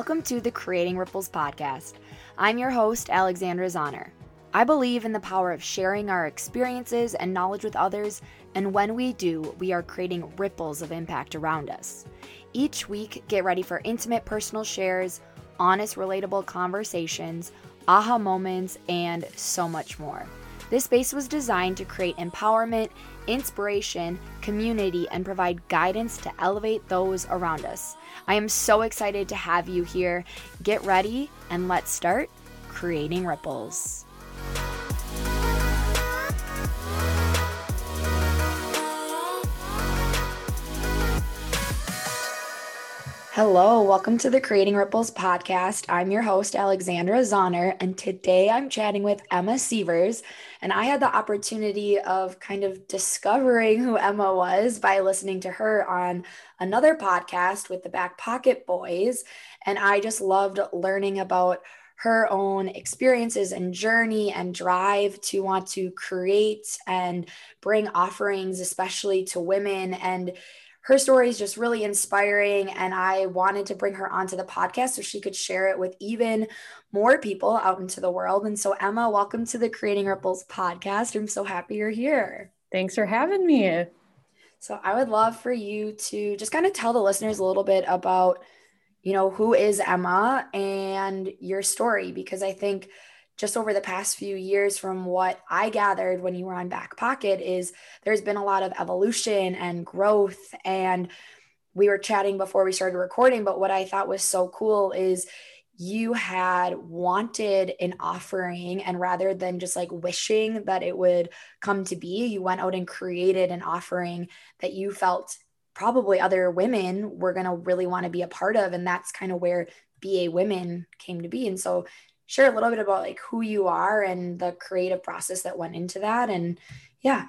welcome to the Creating Ripples podcast. I'm your host, Alexandra Zahner. I believe in the power of sharing our experiences and knowledge with others, and when we do, we are creating ripples of impact around us. Each week, get ready for intimate personal shares, honest, relatable conversations, aha moments, and so much more. This space was designed to create empowerment, inspiration, community, and provide guidance to elevate those around us. I am so excited to have you here. Get ready and let's start creating ripples. Hello, welcome to the Creating Ripples podcast. I'm your host, Alexandra Zahner, and today I'm chatting with Emma Sievers. And I had the opportunity of kind of discovering who Emma was by listening to her on another podcast with the Back Pocket Boys. And I just loved learning about her own experiences and journey and drive to want to create and bring offerings, especially to women. And her story is just really inspiring. And I wanted to bring her onto the podcast so she could share it with even more people out into the world. And so, Emma, welcome to the Creating Ripples podcast. I'm so happy you're here. Thanks for having me. So, I would love for you to just kind of tell the listeners a little bit about, you know, who is Emma and your story, because I think just over the past few years from what I gathered when you were on back pocket is there's been a lot of evolution and growth. And we were chatting before we started recording but what I thought was so cool is you had wanted an offering and rather than just like wishing that it would come to be you went out and created an offering that you felt probably other women were going to really want to be a part of. And that's kind of where BA women came to be. And so share a little bit about like who you are and the creative process that went into that and yeah.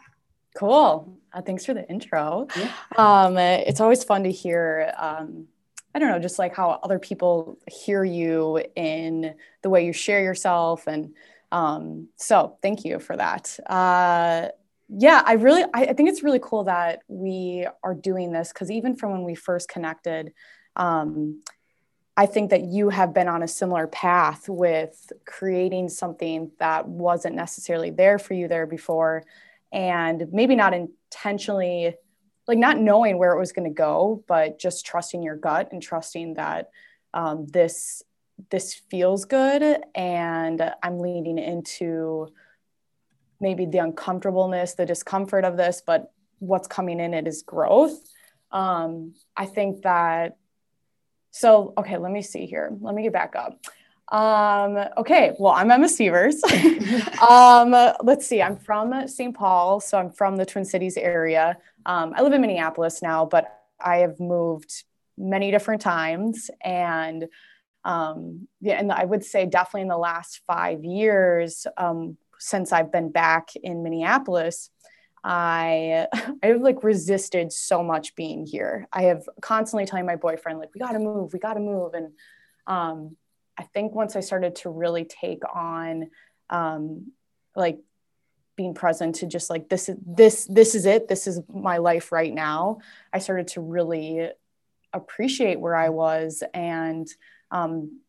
Cool. Uh, thanks for the intro. Yeah. um, it's always fun to hear um, i don't know just like how other people hear you in the way you share yourself and um, so thank you for that. Uh, yeah i really I, I, think it's really cool that we are doing this because even from when we first connected um, I think that you have been on a similar path with creating something that wasn't necessarily there for you there before and maybe not intentionally like not knowing where it was going to go but just trusting your gut and trusting that um, this this feels good and i'm leaning into maybe the uncomfortableness the discomfort of this but what's coming in it is growth. Um, i think that so, okay, let me see here. Let me get back up. Um, okay, well, I'm Emma Sievers. um, let's see, I'm from St. Paul, so I'm from the Twin Cities area. Um, I live in Minneapolis now, but I have moved many different times. And um, yeah, and I would say definitely in the last five years, um, since I've been back in Minneapolis, I I have like resisted so much being here. I have constantly telling my boyfriend like we got to move, we got to move and um I think once I started to really take on um like being present to just like this is this this is it, this is my life right now. I started to really appreciate where I was and um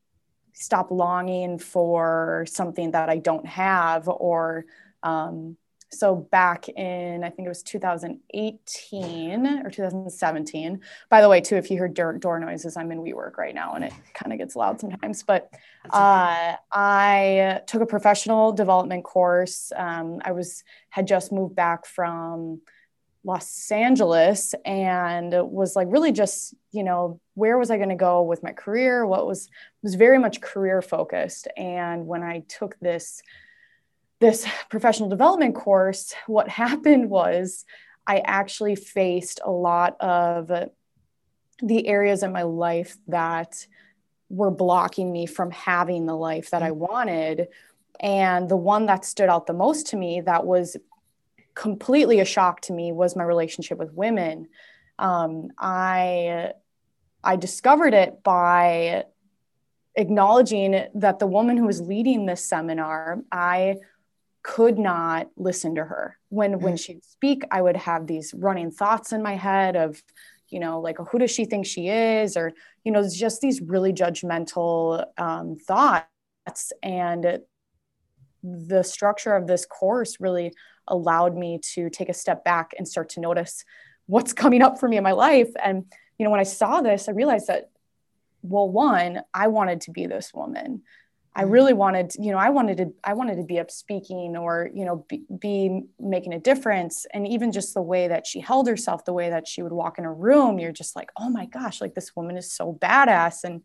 stop longing for something that I don't have or um so back in i think it was 2018 or 2017 by the way too if you hear door, door noises i'm in WeWork right now and it kind of gets loud sometimes but uh, i took a professional development course. Um, i was had just moved back from los angeles and was like really just you know where was i going to go with my career? What was was very much career focused. And when i took this this professional development course, what happened was I actually faced a lot of the areas in my life that were blocking me from having the life that I mm. wanted. And the one that stood out the most to me that was completely a shock to me was my relationship with women. Um, I I discovered it by acknowledging that the woman who was leading this seminar, I could not listen to her when when mm. she'd speak i would have these running thoughts in my head of you know, like who does she think she is, or you know, just these really judgmental um, thoughts. And the structure of this course really allowed me to take a step back and start to notice what's coming up for me in my life. And you know, when I saw this, I realized that, well, one, I wanted to be this woman. I mm-hmm. really wanted, you know, I wanted to, I wanted to be up speaking or, you know, be, be, making a difference. And even just the way that she held herself, the way that she would walk in a room, you're just like, oh my gosh, like this woman is so badass. And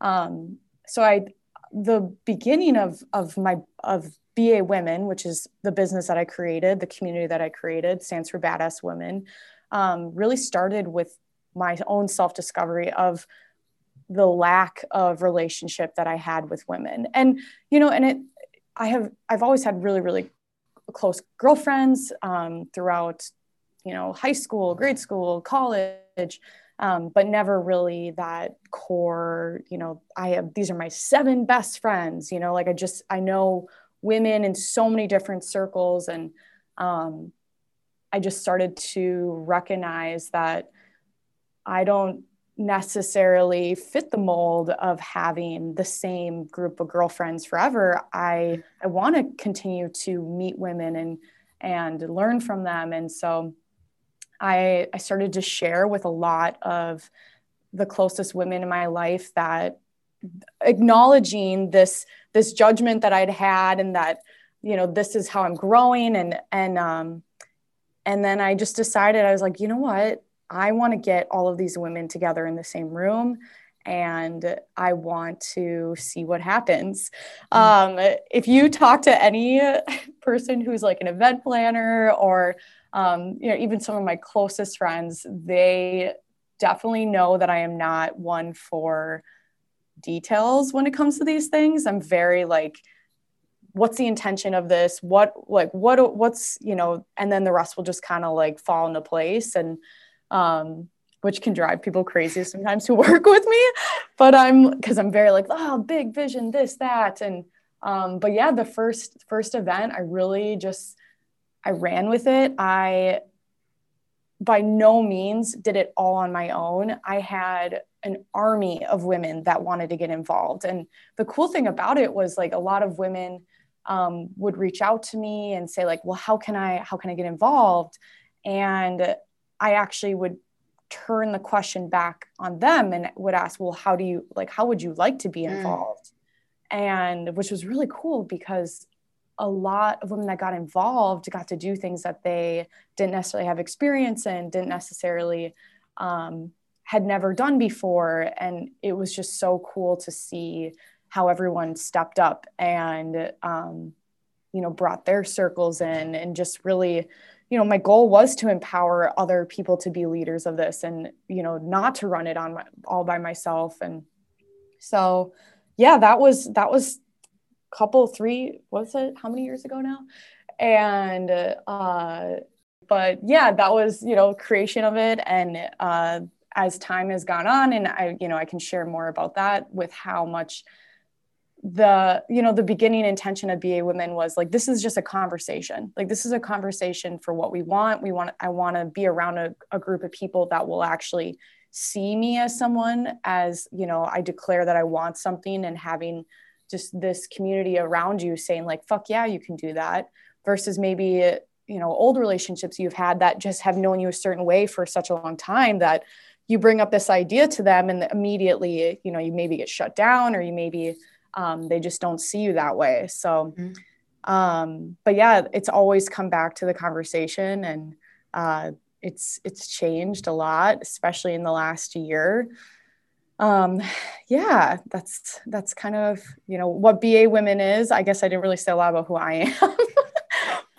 um, so I, the beginning of of my of BA Women, which is the business that I created, the community that I created, stands for Badass Women, um, really started with my own self discovery of the lack of relationship that I had with women. And, you know, and it, I have, I've always had really, really close girlfriends um, throughout, you know, high school, grade school, college, um, but never really that core, you know, I have, these are my seven best friends, you know, like I just, I know women in so many different circles. And um, I just started to recognize that I don't necessarily fit the mold of having the same group of girlfriends forever. I i want to continue to meet women and and learn from them. And so i i started to share with a lot of the closest women in my life that acknowledging this this judgment that i'd had and that you know this is how i'm growing and and um and then i just decided i was like you know what I want to get all of these women together in the same room and I want to see what happens. Mm-hmm. Um, if you talk to any person who's like an event planner or um, you know even some of my closest friends, they definitely know that I am not one for details when it comes to these things. I'm very like what's the intention of this what like what what's you know and then the rest will just kind of like fall into place and um, which can drive people crazy sometimes who work with me. But I'm because I'm very like, oh, big vision, this, that. And um, but yeah, the first first event, I really just I ran with it. I by no means did it all on my own. I had an army of women that wanted to get involved. And the cool thing about it was like a lot of women um, would reach out to me and say like, well, how can I, how can I get involved? And I actually would turn the question back on them and would ask, well, how do you like, how would you like to be mm. involved? Mm. And which was really cool because a lot of women that got involved got to do things that they didn't necessarily have experience in, didn't necessarily um, had never done before. And it was just so cool to see how everyone stepped up and, um, you know, brought their circles in and just really you know my goal was to empower other people to be leaders of this and you know not to run it on my, all by myself. And so yeah that was that was couple three was it how many years ago now? And uh but yeah that was you know creation of it. And uh as time has gone on and i you know i can share more about that with how much the you know the beginning intention of ba women was like this is just a conversation. Like this is a conversation for what we want. We want i want to be around a, a group of people that will actually see me as someone as you know i declare that i want something and having just this community around you saying like fuck yeah you can do that versus maybe you know old relationships you've had that just have known you a certain way for such a long time that you bring up this idea to them and immediately you know you maybe get shut down or you maybe um, they just don't see you that way. So mm-hmm. um, but yeah it's always come back to the conversation and uh, it's it's changed a lot especially in the last year. Um, yeah that's that's kind of you know what ba women is. I guess i didn't really say a lot about who i am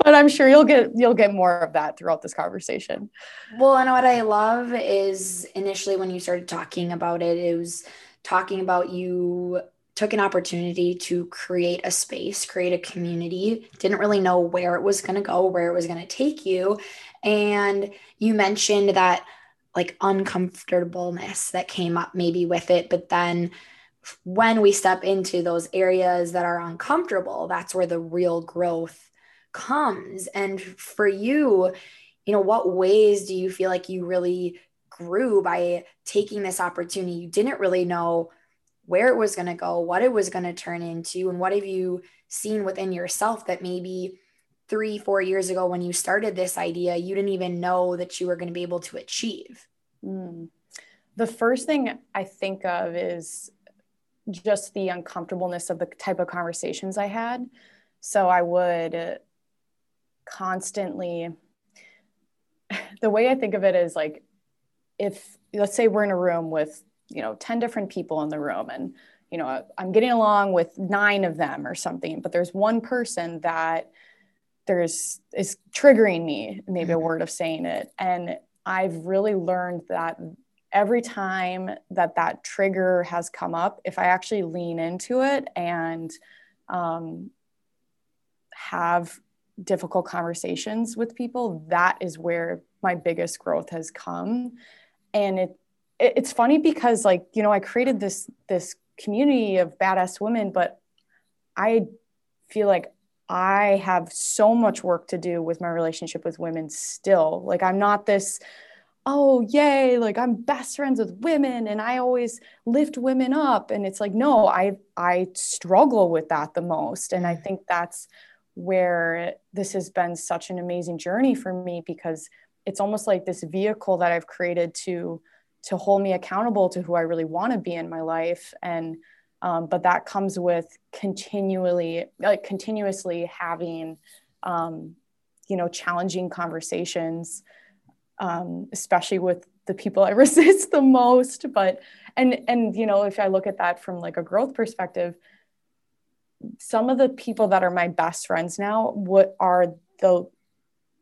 but i'm sure you'll get you'll get more of that throughout this conversation. Well and what i love is initially when you started talking about it it was talking about you took an opportunity to create a space, create a community, didn't really know where it was going to go, where it was going to take you. And you mentioned that like uncomfortableness that came up maybe with it, but then when we step into those areas that are uncomfortable, that's where the real growth comes. And for you, you know, what ways do you feel like you really grew by taking this opportunity. You didn't really know where it was going to go, what it was going to turn into, and what have you seen within yourself that maybe three, four years ago when you started this idea, you didn't even know that you were going to be able to achieve? Mm. The first thing I think of is just the uncomfortableness of the type of conversations I had. So I would constantly, the way I think of it is like, if let's say we're in a room with, you know, 10 different people in the room and, you know, I'm getting along with nine of them or something, but there's one person that there's is triggering me, maybe a mm-hmm. word of saying it. And I've really learned that every time that that trigger has come up, if I actually lean into it and um, have difficult conversations with people, that is where my biggest growth has come. And it, it it's funny because like you know I created this this community of badass women, but I feel like I have so much work to do with my relationship with women still. Like I'm not this oh yay like i'm best friends with women and i always lift women up and it's like no i i struggle with that the most and i think that's where this has been such an amazing journey for me because it's almost like this vehicle that i've created to to hold me accountable to who i really want to be in my life and um, but that comes with continually like continuously having um, you know challenging conversations um, especially with the people I resist the most. But and and you know, if I look at that from like a growth perspective, some of the people that are my best friends now, what are the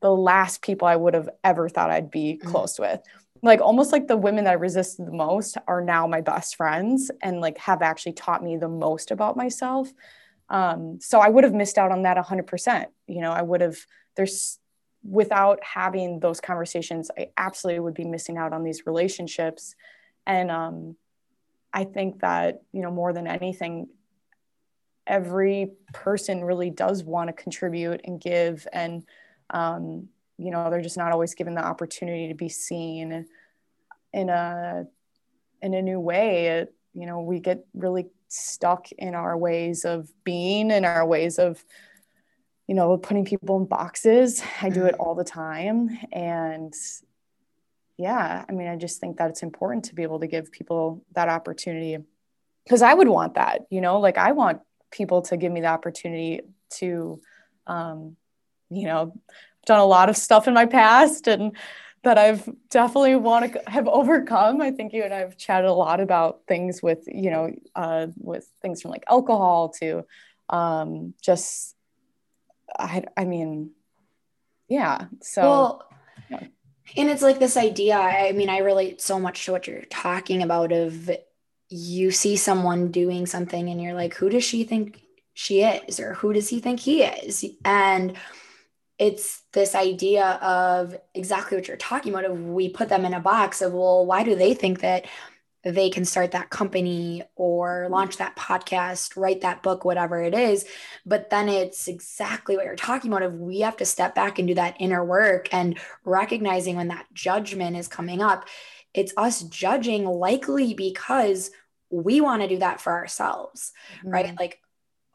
the last people I would have ever thought I'd be mm-hmm. close with. Like almost like the women that I resisted the most are now my best friends and like have actually taught me the most about myself. Um, so I would have missed out on that 100%. You know, I would have, there's without having those conversations, I absolutely would be missing out on these relationships. And um, I think that, you know, more than anything, every person really does want to contribute and give. And, um, you know, they're just not always given the opportunity to be seen in a, in a new way. It, you know, we get really stuck in our ways of being and our ways of you know, putting people in boxes. I do it mm-hmm. all the time. And yeah, I mean, I just think that it's important to be able to give people that opportunity because I would want that, you know, like I want people to give me the opportunity to, um, you know, done a lot of stuff in my past and that I've definitely want to have overcome. I think you and I've chatted a lot about things with, you know, uh, with things from like alcohol to um, just I, I mean, yeah. So, well, yeah. and it's like this idea. I mean, I relate so much to what you're talking about. Of you see someone doing something, and you're like, who does she think she is, or who does he think he is? And it's this idea of exactly what you're talking about. Of we put them in a box of, well, why do they think that they can start that company or launch that podcast, write that book, whatever it is. But then it's exactly what you're talking about. If we have to step back and do that inner work and recognizing when that judgment is coming up, it's us judging likely because we want to do that for ourselves, mm-hmm. right? Like,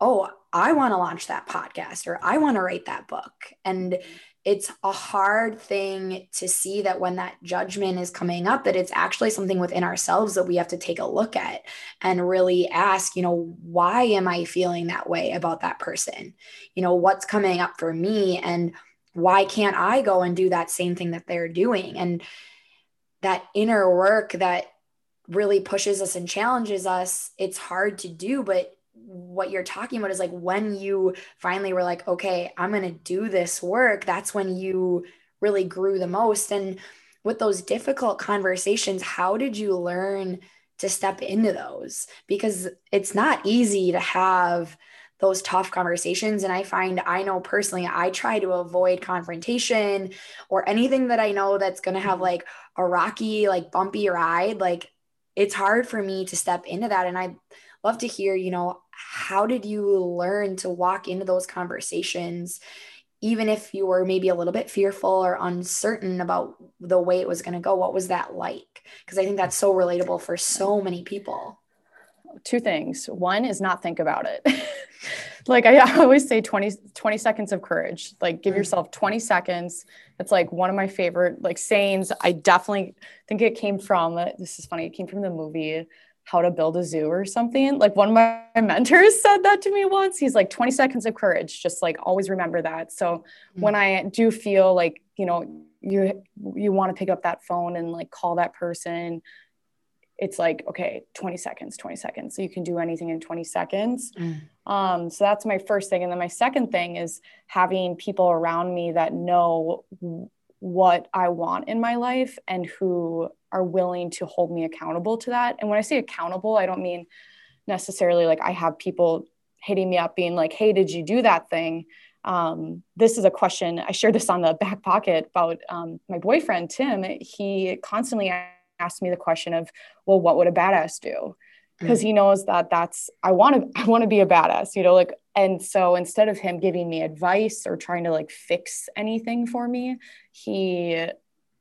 oh, I want to launch that podcast or I want to write that book. And it's a hard thing to see that when that judgment is coming up that it's actually something within ourselves that we have to take a look at and really ask you know why am i feeling that way about that person? You know what's coming up for me? And why can't i go and do that same thing that they're doing? And that inner work that really pushes us and challenges us it's hard to do but what you're talking about is like when you finally were like, okay, I'm going to do this work, that's when you really grew the most. And with those difficult conversations, how did you learn to step into those? Because it's not easy to have those tough conversations. And I find, I know personally, I try to avoid confrontation or anything that I know that's going to have mm-hmm. like a rocky, like bumpy ride. Like it's hard for me to step into that. And I, love to hear, you know, how did you learn to walk into those conversations, even if you were maybe a little bit fearful or uncertain about the way it was going to go, what was that like? Because I think that's so relatable for so many people. Two things. One is not think about it. like I always say 20, 20 seconds of courage. Like give mm. yourself 20 seconds. It's like one of my favorite like sayings. I definitely think it came from this is funny, it came from the movie how to build a zoo or something. Like one of my mentors said that to me once. He's like 20 seconds of courage, just like always remember that. So mm-hmm. when I do feel like, you know, you you want to pick up that phone and like call that person, it's like, okay, 20 seconds, 20 seconds. So you can do anything in 20 seconds. Mm. Um, so that's my first thing. And then my second thing is having people around me that know what I want in my life and who are willing to hold me accountable to that. And when I say accountable, I don't mean necessarily like I have people hitting me up being like, hey, did you do that thing? Um, this is a question I shared this on the back pocket about um, my boyfriend, Tim. He constantly asked me the question of, well, what would a badass do? Because mm. he knows that that's, I want to, I want to be a badass, you know, like and so instead of him giving me advice or trying to like fix anything for me he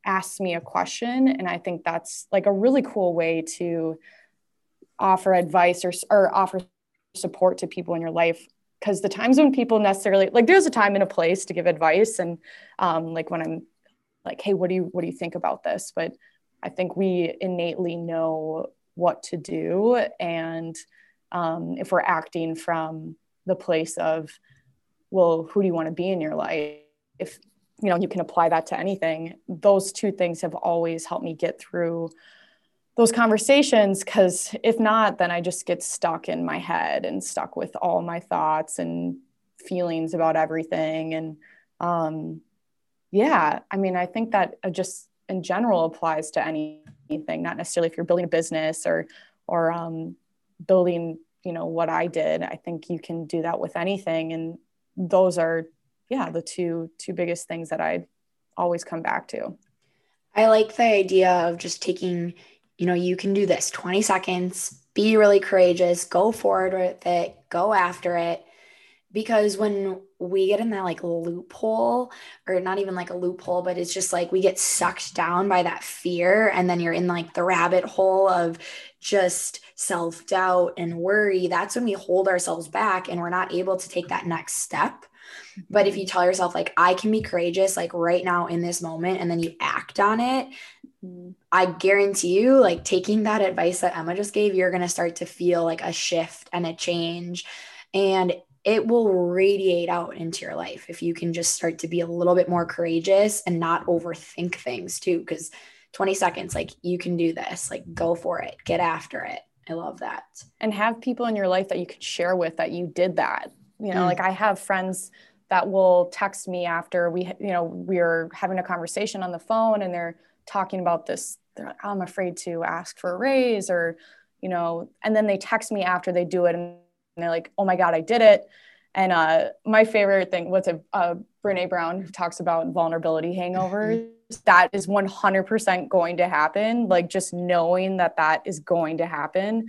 asked me a question and i think that's like a really cool way to offer advice or, or offer support to people in your life. Because the times when people necessarily like there's a time and a place to give advice and um, like when i'm like hey what do you what do you think about this? But i think we innately know what to do and um, if we're acting from the place of well who do you want to be in your life? If you know you can apply that to anything. Those two things have always helped me get through those conversations because if not then i just get stuck in my head and stuck with all my thoughts and feelings about everything. And um, yeah i mean i think that just in general applies to anything not necessarily if you're building a business or or um, building you know what i did. I think you can do that with anything. And those are yeah the two two biggest things that i always come back to. I like the idea of just taking you know you can do this 20 seconds be really courageous go forward with it go after it. Because when we get in that like loophole or not even like a loophole but it's just like we get sucked down by that fear and then you're in like the rabbit hole of just self-doubt and worry that's when we hold ourselves back and we're not able to take that next step but if you tell yourself like i can be courageous like right now in this moment and then you act on it i guarantee you like taking that advice that emma just gave you're going to start to feel like a shift and a change. And it will radiate out into your life if you can just start to be a little bit more courageous and not overthink things too. Because 20 seconds like you can do this. Like go for it. Get after it. I love that. And have people in your life that you could share with that you did that. You know mm. like i have friends that will text me after we you know we're having a conversation on the phone and they're talking about this They're like, i'm afraid to ask for a raise or you know and then they text me after they do it and they're like oh my god i did it and uh, my favorite thing was a uh, Brene Brown who talks about vulnerability hangovers. that is 100% going to happen. Like just knowing that that is going to happen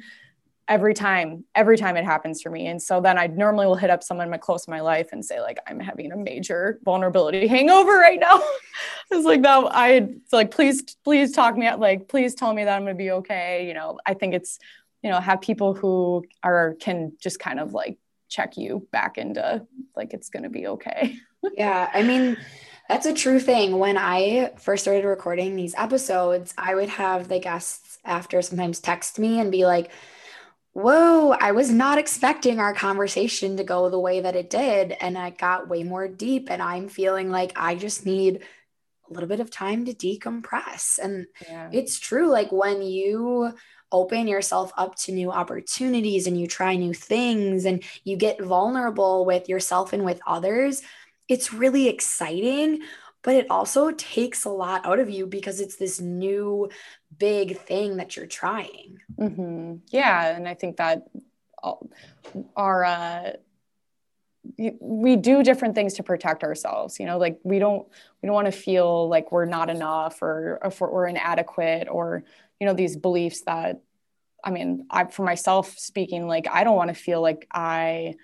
every time, every time it happens for me. And so then I normally will hit up someone my close in my life and say like, I'm having a major vulnerability hangover right now. it's like that. I it's like, please, please talk me out. Like, please tell me that I'm going to be okay. You know, I think it's, you know, have people who are can just kind of like check you back into like it's going to be okay. yeah, I mean that's a true thing. When I first started recording these episodes, I would have the guests after sometimes text me and be like, Whoa, I was not expecting our conversation to go the way that it did. And I got way more deep. And I'm feeling like I just need a little bit of time to decompress. And yeah. it's true. Like when you open yourself up to new opportunities and you try new things and you get vulnerable with yourself and with others, it's really exciting, but it also takes a lot out of you because it's this new big thing that you're trying. Mm-hmm. Yeah. And I think that our, uh, we do different things to protect ourselves you know like we don't we don't want to feel like we're not enough or if we're, inadequate or you know these beliefs that i mean i for myself speaking like i don't want to feel like i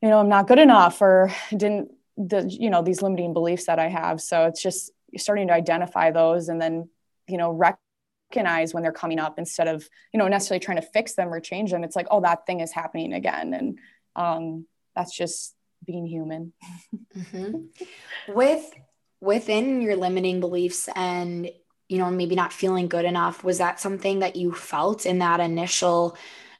you know i'm not good enough or didn't the you know these limiting beliefs that i have. So it's just starting to identify those and then you know recognize when they're coming up instead of you know necessarily trying to fix them or change them. It's like oh that thing is happening again. And um, that's just being human. Mm-hmm. with within your limiting beliefs and you know maybe not feeling good enough was that something that you felt in that initial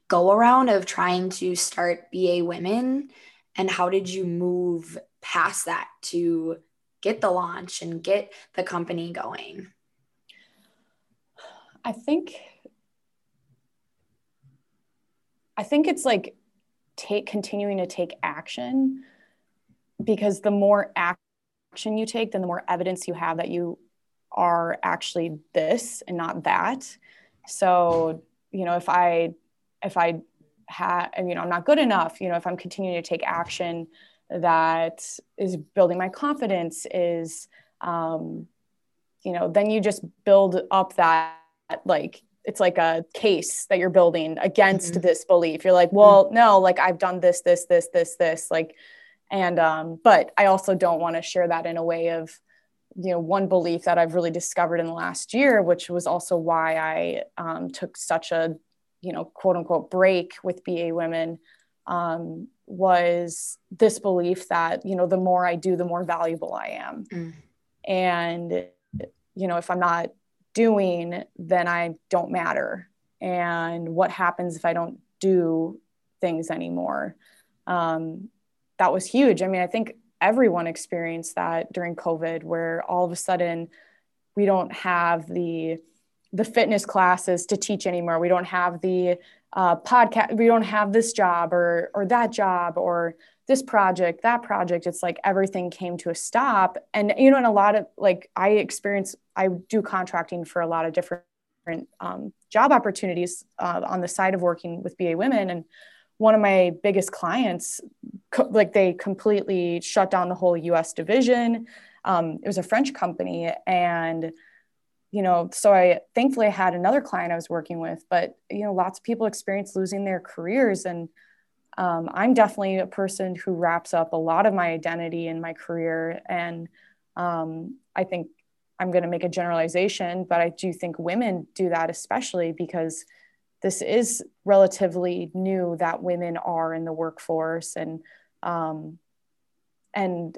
go around of trying to start ba women? And how did you move past that to get the launch and get the company going? I think i think it's like take continuing to take action because the more action you take then the more evidence you have that you are actually this and not that. So you know if i if i have you know i'm not good enough you know if i'm continuing to take action that is building my confidence is um you know then you just build up that like it's like a case that you're building against mm-hmm. this belief you're like well mm-hmm. no like i've done this this this this this like and um but i also don't want to share that in a way of you know one belief that i've really discovered in the last year which was also why i um, took such a you know quote unquote break with ba women um, was this belief that you know the more i do the more valuable i am mm. and you know if i'm not doing, then I don't matter. And what happens if I don't do things anymore? Um, that was huge. I mean, I think everyone experienced that during COVID, where all of a sudden we don't have the the fitness classes to teach anymore. We don't have the uh, podcast. We don't have this job or or that job or this project, that project, it's like everything came to a stop. And, you know, in a lot of like, I experience, I do contracting for a lot of different um, job opportunities uh, on the side of working with BA women. And one of my biggest clients, co- like, they completely shut down the whole US division. Um, it was a French company. And, you know, so I thankfully I had another client I was working with, but, you know, lots of people experience losing their careers. And, um, I'm definitely a person who wraps up a lot of my identity in my career. And um, I think I'm going to make a generalization, but I do think women do that, especially because this is relatively new that women are in the workforce. And, um, and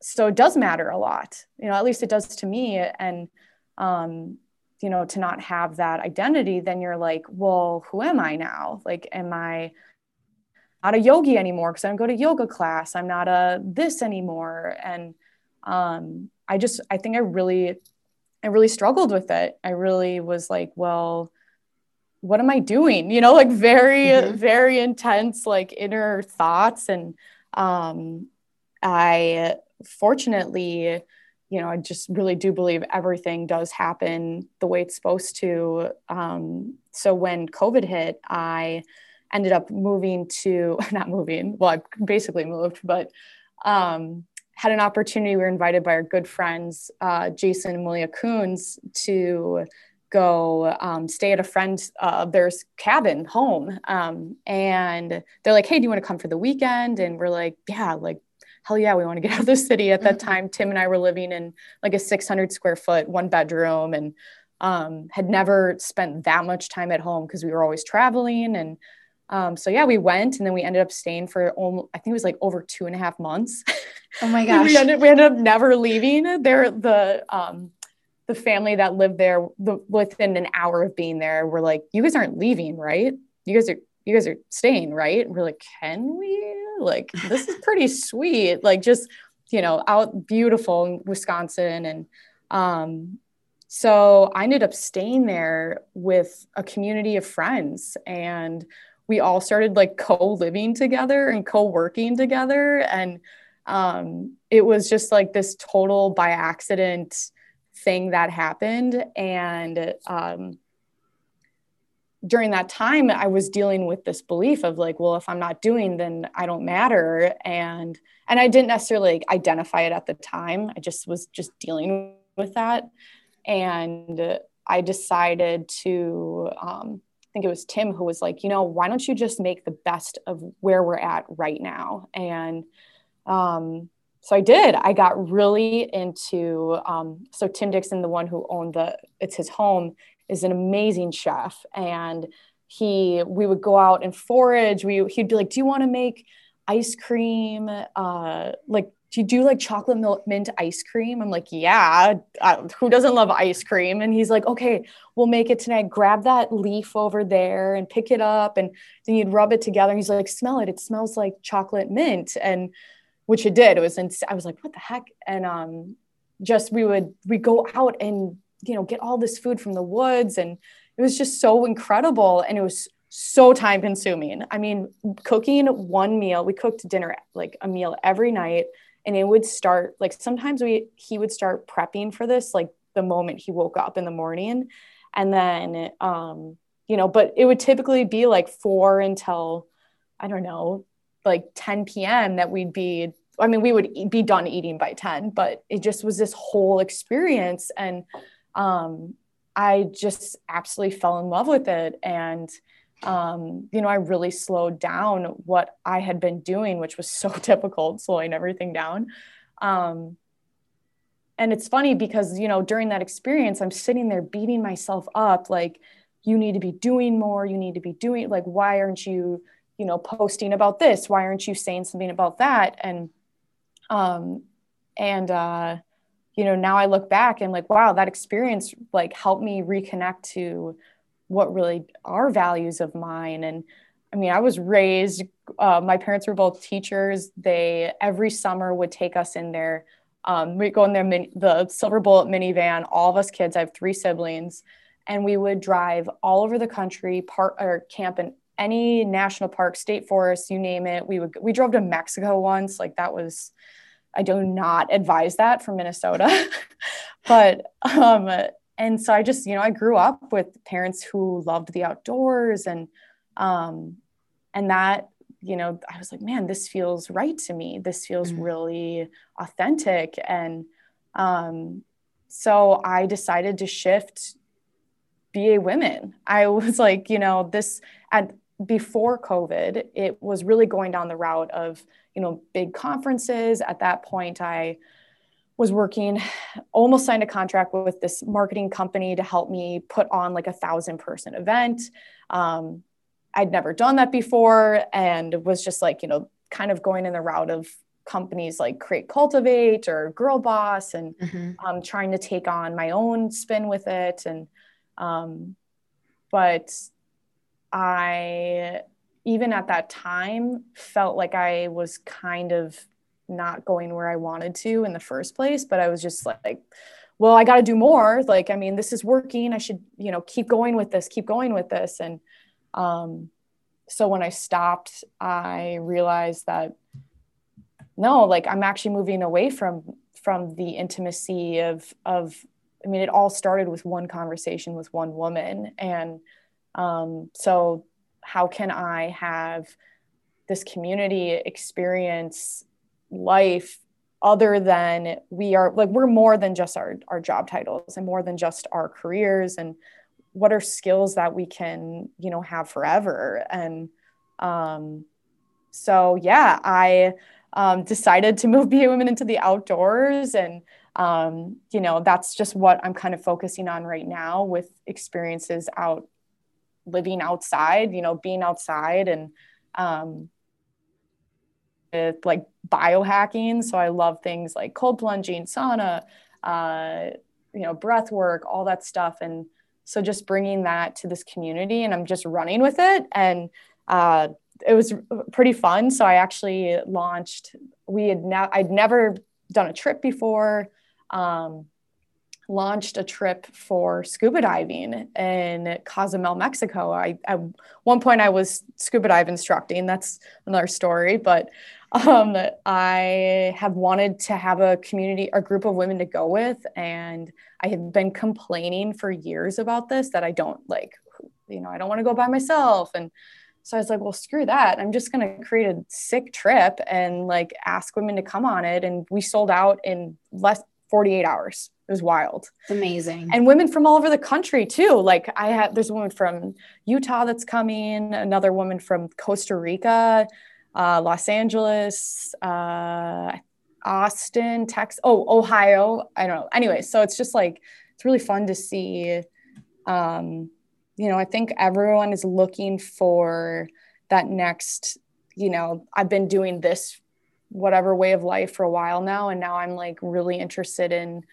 so it does matter a lot, you know, at least it does to me. And, um, you know, to not have that identity, then you're like, well, who am I now? Like, am I, not a yogi anymore because I don't go to yoga class. I'm not a this anymore. And um, I just, I think I really, I really struggled with it. I really was like, well, what am I doing? You know, like very, mm-hmm. very intense, like inner thoughts. And um, I fortunately, you know, I just really do believe everything does happen the way it's supposed to. Um, so when COVID hit, I, ended up moving to not moving well i basically moved but um, had an opportunity we were invited by our good friends uh, jason and malia coons to go um, stay at a friend uh, of theirs cabin home um, and they're like hey do you want to come for the weekend and we're like yeah like hell yeah we want to get out of the city at that mm-hmm. time tim and i were living in like a 600 square foot one bedroom and um, had never spent that much time at home because we were always traveling and um, so yeah, we went and then we ended up staying for almost, I think it was like over two and a half months. Oh my gosh. we, ended, we ended up never leaving. There, the um, the family that lived there the, within an hour of being there were like, "You guys aren't leaving, right? You guys are you guys are staying, right?" And we're like, "Can we? Like, this is pretty sweet. Like, just you know, out beautiful in Wisconsin and." Um, so I ended up staying there with a community of friends and we all started like co-living together and co-working together and um, it was just like this total by accident thing that happened and um, during that time i was dealing with this belief of like well if i'm not doing then i don't matter and and i didn't necessarily identify it at the time i just was just dealing with that and i decided to um, i think it was Tim who was like, you know, why don't you just make the best of where we're at right now? And um, so I did. I got really into. Um, so Tim Dixon, the one who owned the, it's his home, is an amazing chef, and he we would go out and forage. We he'd be like, "Do you want to make ice cream? Uh, like do you do like chocolate milk mint ice cream? I'm like, yeah, uh, who doesn't love ice cream? And he's like, okay, we'll make it tonight. Grab that leaf over there and pick it up. And then you'd rub it together. And he's like, smell it. It smells like chocolate mint. And which it did. It was, ins- I was like, what the heck? And um, just, we would, we go out and, you know, get all this food from the woods. And it was just so incredible. And it was so time consuming. I mean, cooking one meal, we cooked dinner, like a meal every night and it would start like sometimes we he would start prepping for this like the moment he woke up in the morning and then um you know but it would typically be like 4 until i don't know like 10 p.m that we'd be i mean we would be done eating by 10 but it just was this whole experience and um i just absolutely fell in love with it and um, you know, I really slowed down what I had been doing, which was so difficult, slowing everything down. Um, and it's funny because, you know, during that experience, I'm sitting there beating myself up like, you need to be doing more. You need to be doing, like, why aren't you, you know, posting about this? Why aren't you saying something about that? And, um, and, uh, you know, now I look back and like, wow, that experience like helped me reconnect to what really are values of mine. And i mean i was raised uh, my parents were both teachers. They every summer would take us in their um, we go in their the silver bullet minivan all of us kids i have three siblings and we would drive all over the country park or camp in any national park state forest you name it. We would we drove to mexico once like that was i do not advise that for minnesota but um and so I just, you know, I grew up with parents who loved the outdoors and um and that, you know, I was like, man, this feels right to me. This feels mm-hmm. really authentic and um so I decided to shift BA women. I was like, you know, this at before COVID, it was really going down the route of, you know, big conferences. At that point, I was working almost signed a contract with this marketing company to help me put on like a thousand person event um, i'd never done that before and was just like you know kind of going in the route of companies like create cultivate or girl boss and mm-hmm. um, trying to take on my own spin with it and um, but i even at that time felt like i was kind of not going where I wanted to in the first place. But I was just like, well, I got to do more. Like, I mean, this is working. I should, you know, keep going with this, keep going with this. And um, so when I stopped, I realized that no, like I'm actually moving away from from the intimacy of of. I mean, it all started with one conversation with one woman, and um, so how can I have this community experience life other than we are like we're more than just our our job titles and more than just our careers and what are skills that we can you know have forever. And um so yeah i um, decided to move BA Women into the outdoors and um, you know that's just what i'm kind of focusing on right now with experiences out living outside you know being outside and um, with like biohacking. So I love things like cold plunging, sauna, uh, you know, breath work, all that stuff. And so just bringing that to this community and I'm just running with it. And uh, it was pretty fun. So I actually launched, we had now, I'd never done a trip before. Um, launched a trip for scuba diving in Cozumel, Mexico. I at one point I was scuba dive instructing. That's another story, but um, I have wanted to have a community, a group of women to go with. And I have been complaining for years about this that I don't like, you know, I don't want to go by myself. And so I was like, well, screw that. I'm just going to create a sick trip and like ask women to come on it. And we sold out in less 48 hours. It was wild. It's amazing. And women from all over the country too. Like I had, there's a woman from Utah that's coming, another woman from Costa Rica uh, Los Angeles, uh, Austin, Texas. Oh, Ohio. I don't know. Anyway, so it's just like it's really fun to see. Um, you know, I think everyone is looking for that next. You know, I've been doing this whatever way of life for a while now, and now I'm like really interested in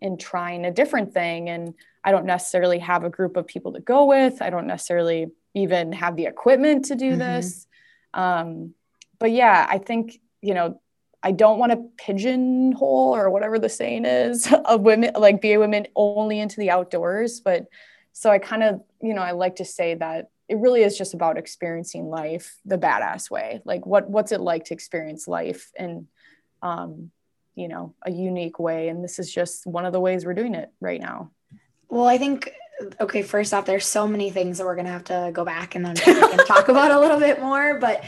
in trying a different thing. And I don't necessarily have a group of people to go with. I don't necessarily even have the equipment to do mm-hmm. this. Um, but yeah, I think you know I don't want to pigeonhole or whatever the saying is of women, like be a women only into the outdoors. But so I kind of, you know, I like to say that it really is just about experiencing life the badass way. Like what what's it like to experience life in um, you know, a unique way. And this is just one of the ways we're doing it right now. Well, I think okay, first off, there's so many things that we're gonna have to go back and then talk about a little bit more. But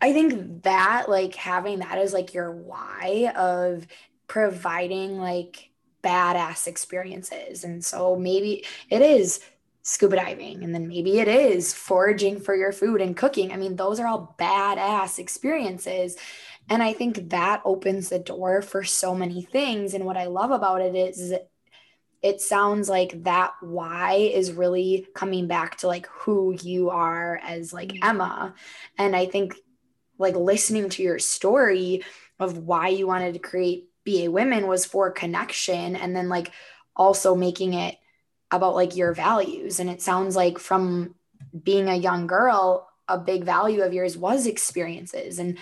I think that like having that as like your why of providing like badass experiences. And so maybe it is scuba diving and then maybe it is foraging for your food and cooking. I mean, those are all badass experiences. And I think that opens the door for so many things. And what I love about it is it sounds like that why is really coming back to like who you are as like mm-hmm. Emma. And I think like listening to your story of why you wanted to create BA Women was for connection and then like also making it about like your values. And it sounds like from being a young girl, a big value of yours was experiences. And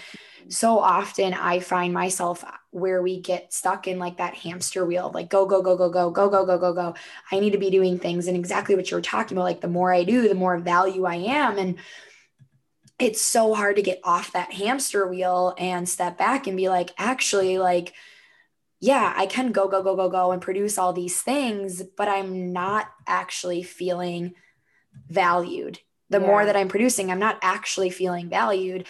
so often I find myself where we get stuck in like that hamster wheel, like go, go, go, go, go, go, go, go, go, go. I need to be doing things. And exactly what you were talking about, like the more I do, the more value I am. And it's so hard to get off that hamster wheel and step back and be like, actually, like, yeah, I can go, go, go, go, go and produce all these things, but I'm not actually feeling valued. The yeah. more that I'm producing, I'm not actually feeling valued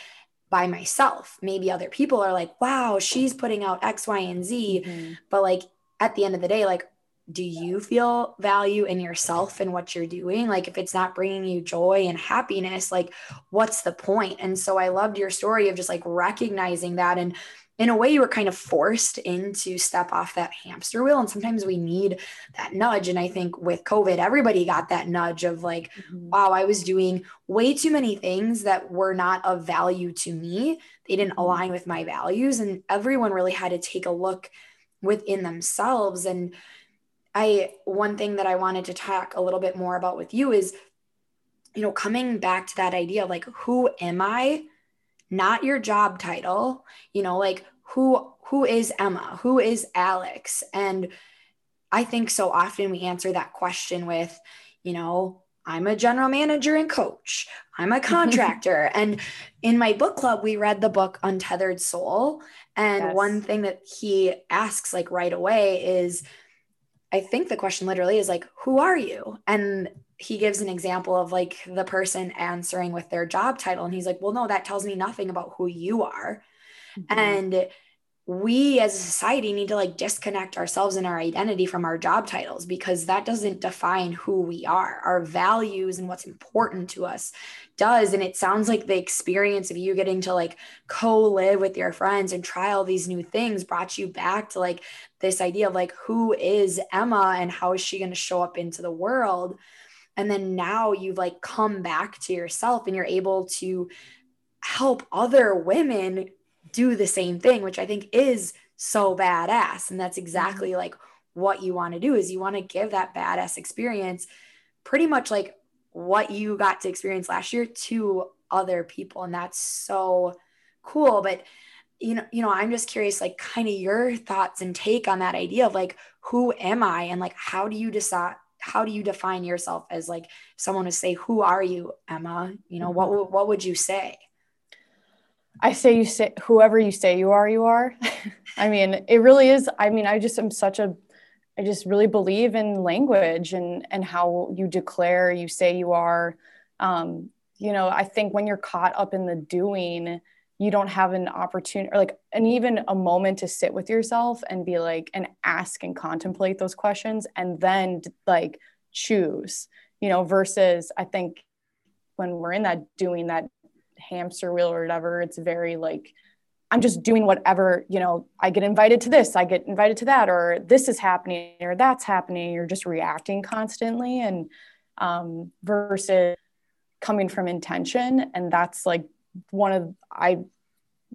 by myself. Maybe other people are like, wow, she's putting out X, Y, and Z. Mm-hmm. But like at the end of the day, like, do you feel value in yourself and what you're doing? Like, if it's not bringing you joy and happiness, like, what's the point? And so I loved your story of just like recognizing that and in a way you were kind of forced into step off that hamster wheel and sometimes we need that nudge and i think with covid everybody got that nudge of like mm-hmm. wow i was doing way too many things that were not of value to me they didn't mm-hmm. align with my values and everyone really had to take a look within themselves and i one thing that i wanted to talk a little bit more about with you is you know coming back to that idea of like who am i not your job title you know like who who is emma? Who is alex? And i think so often we answer that question with you know i'm a general manager and coach. I'm a contractor. And in my book club we read the book untethered soul. And yes. one thing that he asks like right away is i think the question literally is like who are you? And he gives an example of like the person answering with their job title and he's like well no that tells me nothing about who you are. Mm-hmm. and we as a society need to like disconnect ourselves and our identity from our job titles because that doesn't define who we are. Our values and what's important to us does and it sounds like the experience of you getting to like co-live with your friends and try all these new things brought you back to like this idea of like who is emma and how is she going to show up into the world and then now you've like come back to yourself and you're able to help other women do the same thing which i think is so badass. And that's exactly mm-hmm. like what you want to do is you want to give that badass experience pretty much like what you got to experience last year to other people. And that's so cool. But you know you know i'm just curious like kind of your thoughts and take on that idea of like who am i and like how do you decide how do you define yourself as like someone to say who are you emma? You know what mm-hmm. what would you say? I say you say whoever you say you are you are. I mean it really is i mean i just am such a i just really believe in language and and how you declare you say you are. Um you know i think when you're caught up in the doing you don't have an opportunity or like and even a moment to sit with yourself and be like and ask and contemplate those questions and then like choose you know versus i think when we're in that doing that hamster wheel or whatever it's very like I'm just doing whatever, you know, I get invited to this, I get invited to that, or this is happening, or that's happening. You're just reacting constantly. And um, versus coming from intention. And that's like one of, I,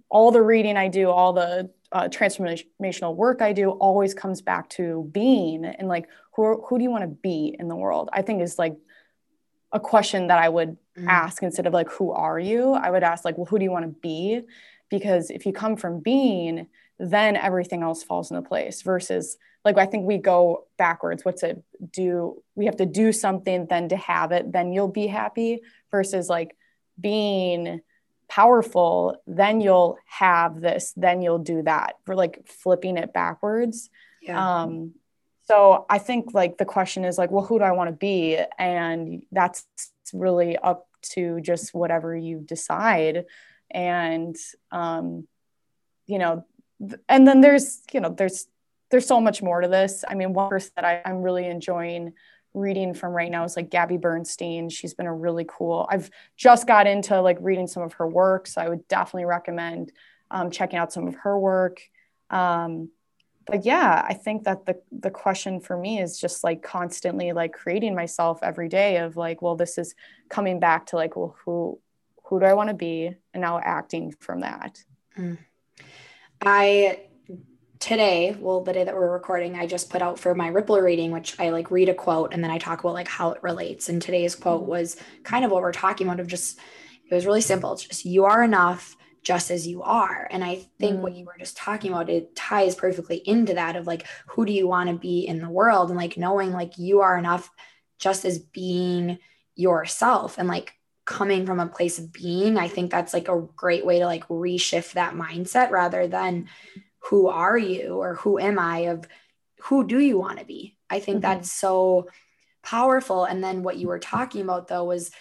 all the reading I do, all the uh, transformational work I do always comes back to being and like, who, who do you want to be in the world? I think is like a question that I would mm. ask instead of like, who are you? I would ask like, well, who do you want to be? because if you come from being then everything else falls into place versus like i think we go backwards what's it do we have to do something then to have it then you'll be happy versus like being powerful then you'll have this then you'll do that. For like flipping it backwards. Yeah. um so i think like the question is like well who do i want to be? And that's really up to just whatever you decide. And um, you know and then there's you know there's there's so much more to this. I mean one person that I, i'm really enjoying reading from right now is like gabby bernstein she's been a really cool i've just got into like reading some of her work so i would definitely recommend um, checking out some of her work um, but yeah i think that the the question for me is just like constantly like creating myself every day of like well this is coming back to like well who who do I want to be, and now acting from that. Mm. I today, well, the day that we're recording, I just put out for my Rippler reading, which I like read a quote and then I talk about like how it relates. And today's quote was kind of what we're talking about of just it was really simple. It's just you are enough just as you are. And I think mm. what you were just talking about, it ties perfectly into that of like, who do you want to be in the world? And like knowing like you are enough just as being yourself and like coming from a place of being i think that's like a great way to like reshift that mindset rather than who are you or who am i of who do you want to be i think mm-hmm. that's so powerful and then what you were talking about though was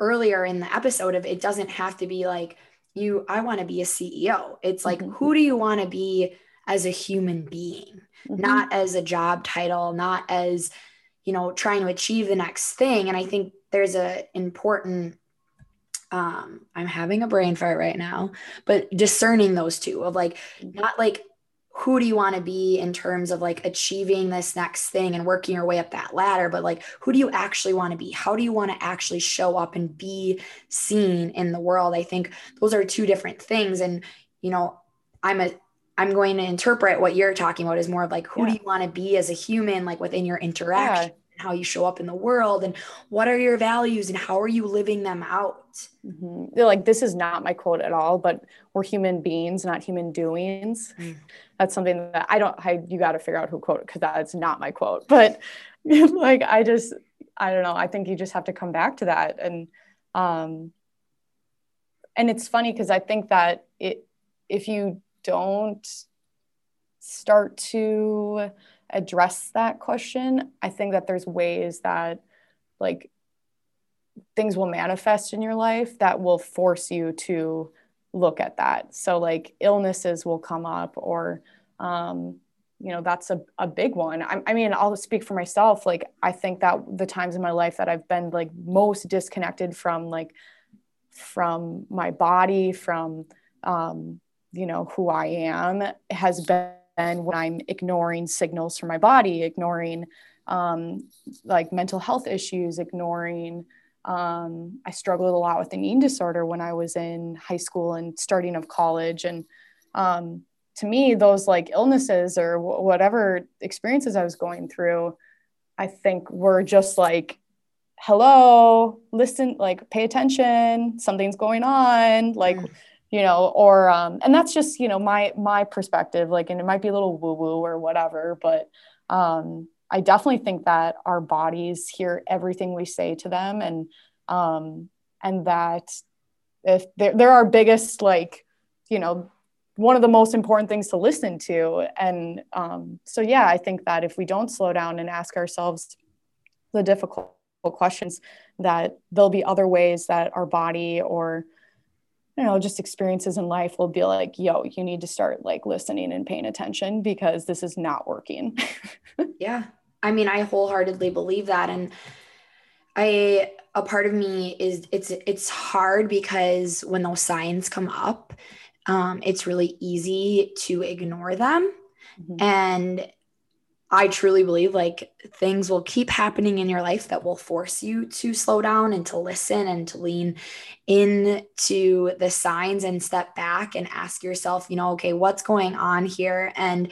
earlier in the episode of it doesn't have to be like you i want to be a ceo it's like mm-hmm. who do you want to be as a human being mm-hmm. not as a job title not as you know trying to achieve the next thing and i think there's a important um i'm having a brain fart right now but discerning those two of like mm-hmm. not like who do you want to be in terms of like achieving this next thing and working your way up that ladder but like who do you actually want to be how do you want to actually show up and be seen in the world i think those are two different things and you know i'm a i'm going to interpret what you're talking about is more of like who yeah. do you want to be as a human like within your interaction how you show up in the world and what are your values and how are you living them out? Mm-hmm. They're like this is not my quote at all but we're human beings not human doings. Mm. that's something that i don't I, you got to figure out who quote because that's not my quote. But like i just i don't know. I think you just have to come back to that. And um and it's funny because i think that it if you don't start to address that question, I think that there's ways that like things will manifest in your life that will force you to look at that. So like illnesses will come up or um, you know that's a, a big one I, I, mean i'll speak for myself like i think that the times in my life that i've been like most disconnected from like from my body from um, you know who i am has been and when I'm ignoring signals from my body, ignoring um, like mental health issues, ignoring. Um, I struggled a lot with an eating disorder when I was in high school and starting of college. And um, to me, those like illnesses or w- whatever experiences I was going through, I think were just like, hello, listen, like pay attention, something's going on. Like, mm you know or um and that's just you know my my perspective like and it might be a little woo woo or whatever but um i definitely think that our bodies hear everything we say to them and um and that if they're, they're our biggest like you know one of the most important things to listen to. And um so yeah i think that if we don't slow down and ask ourselves the difficult questions that there'll be other ways that our body or you know just experiences in life will be like yo you need to start like listening and paying attention because this is not working yeah i mean i wholeheartedly believe that and i a part of me is it's it's hard because when those signs come up um, it's really easy to ignore them. Mm-hmm. And I truly believe like things will keep happening in your life that will force you to slow down and to listen and to lean into the signs and step back and ask yourself, you know, okay, what's going on here? And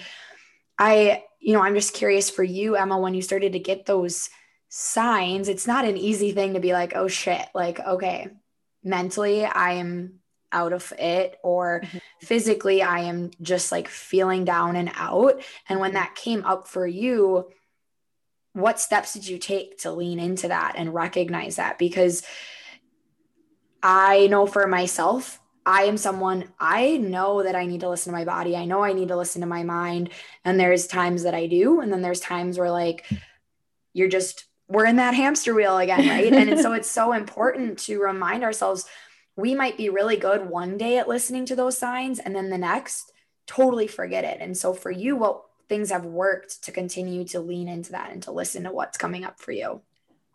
I, you know, I'm just curious for you, Emma, when you started to get those signs, it's not an easy thing to be like, oh shit, like, okay, mentally, I am out of it or mm-hmm. physically I am just like feeling down and out. And when that came up for you, what steps did you take to lean into that and recognize that? Because I know for myself, I am someone I know that I need to listen to my body. I know I need to listen to my mind. And there's times that I do. And then there's times where like you're just, we're in that hamster wheel again, right? and so it's so important to remind ourselves we might be really good one day at listening to those signs and then the next totally forget it. And so for you, what things have worked to continue to lean into that and to listen to what's coming up for you?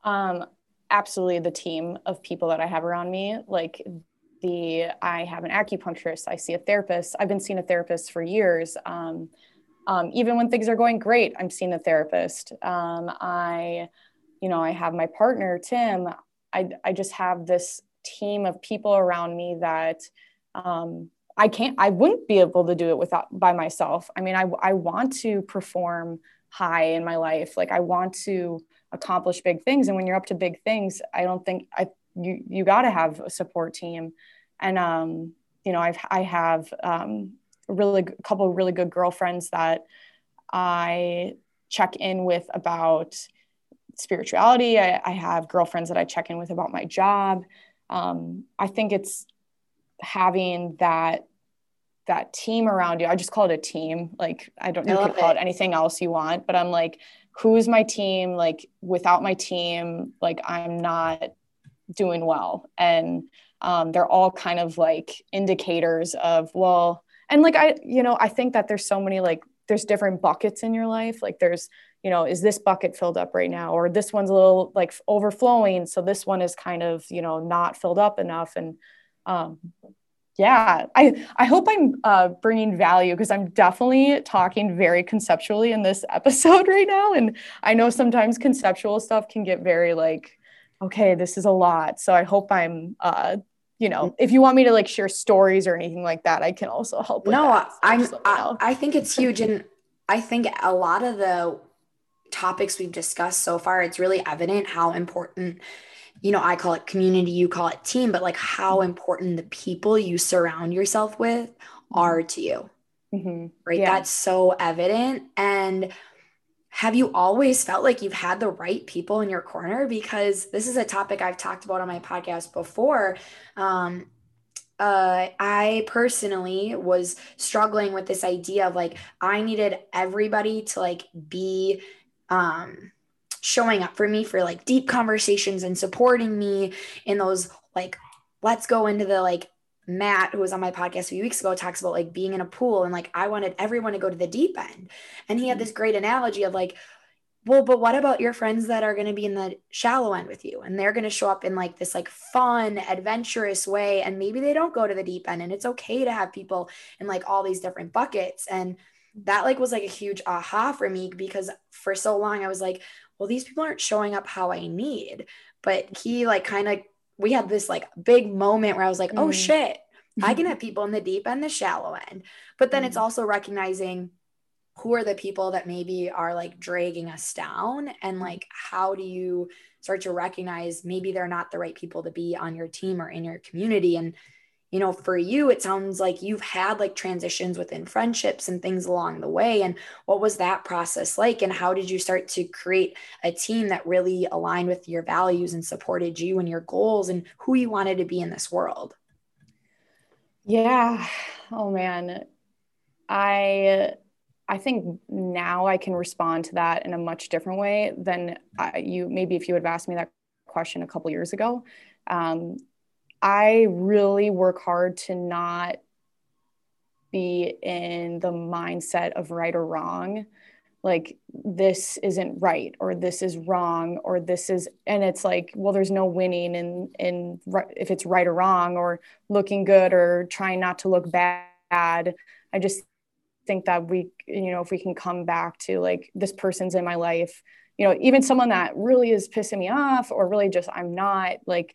Um, absolutely the team of people that I have around me. Like the, I have an acupuncturist, I see a therapist. I've been seeing a therapist for years. Um, um, even when things are going great, I'm seeing a therapist. Um, I, you know, I have my partner, Tim. I, I just have this team of people around me that um, I can't, I wouldn't be able to do it without by myself. I mean, I, I want to perform high in my life. Like I want to accomplish big things. And when you're up to big things, I don't think I, you, you got to have a support team. And, um, you know, I've, I have um, really a couple of really good girlfriends that I check in with about spirituality. I, I have girlfriends that I check in with about my job um, I think it's having that that team around you. I just call it a team. Like I don't know you call it. it anything else you want, but I'm like, who's my team? Like without my team, like I'm not doing well. And um, they're all kind of like indicators of well, and like I, you know, I think that there's so many like there's different buckets in your life. Like there's you know is this bucket filled up right now? Or this one's a little like overflowing so this one is kind of you know not filled up enough and um, yeah i i hope i'm uh, bringing value because i'm definitely talking very conceptually in this episode right now and i know sometimes conceptual stuff can get very like okay this is a lot so i hope i'm uh, you know if you want me to like share stories or anything like that i can also help no i'm I, I think it's huge and i think a lot of the topics we've discussed so far, it's really evident how important, you know, I call it community, you call it team, but like how important the people you surround yourself with are to you. Mm-hmm. Right. Yeah. That's so evident. And have you always felt like you've had the right people in your corner? Because this is a topic I've talked about on my podcast before. Um, uh, I personally was struggling with this idea of like I needed everybody to like be um, showing up for me for like deep conversations and supporting me in those like let's go into the like Matt, who was on my podcast a few weeks ago, talks about like being in a pool and like I wanted everyone to go to the deep end. And he had this great analogy of like, well, but what about your friends that are going to be in the shallow end with you? And they're going to show up in like this like fun, adventurous way and maybe they don't go to the deep end and it's okay to have people in like all these different buckets. And that like was like a huge aha for me because for so long I was like, well, these people aren't showing up how I need. But he like kind of we had this like big moment where I was like, oh, mm. shit, I can have people in the deep and the shallow end. But then mm. it's also recognizing who are the people that maybe are like dragging us down and like how do you start to recognize maybe they're not the right people to be on your team or in your community and you know, for you, it sounds like you've had like transitions within friendships and things along the way. And what was that process like? And how did you start to create a team that really aligned with your values and supported you and your goals and who you wanted to be in this world? Yeah. Oh man. I I think now I can respond to that in a much different way than I, you maybe if you had asked me that question a couple years ago. Um, I really work hard to not be in the mindset of right or wrong. like this isn't right or this is wrong or this is and it's like well there's no winning in in if it's right or wrong or looking good or trying not to look bad i just think that we you know if we can come back to like this person's in my life you know even someone that really is pissing me off or really just i'm not like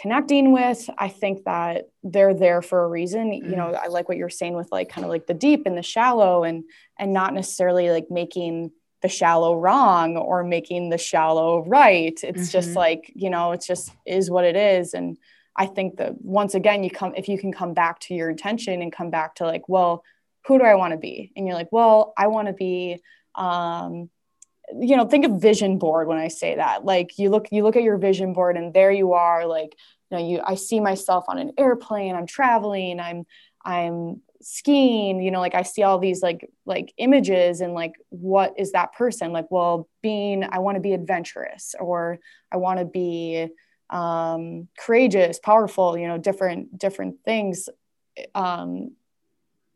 connecting with i think that they're there for a reason mm-hmm. you know i like what you're saying with like kind of like the deep and the shallow and and not necessarily like making the shallow wrong or making the shallow right it's mm-hmm. just like you know it's just is what it is and i think that once again you come if you can come back to your intention and come back to like well who do i want to be and you're like well i want to be um you know think of vision board when i say that. Like you look you look at your vision board and there you are like you know you i see myself on an airplane i'm traveling i'm i'm skiing you know like i see all these like like images and like what is that person? Like well being i want to be adventurous or i want to be um courageous powerful you know different different things. Um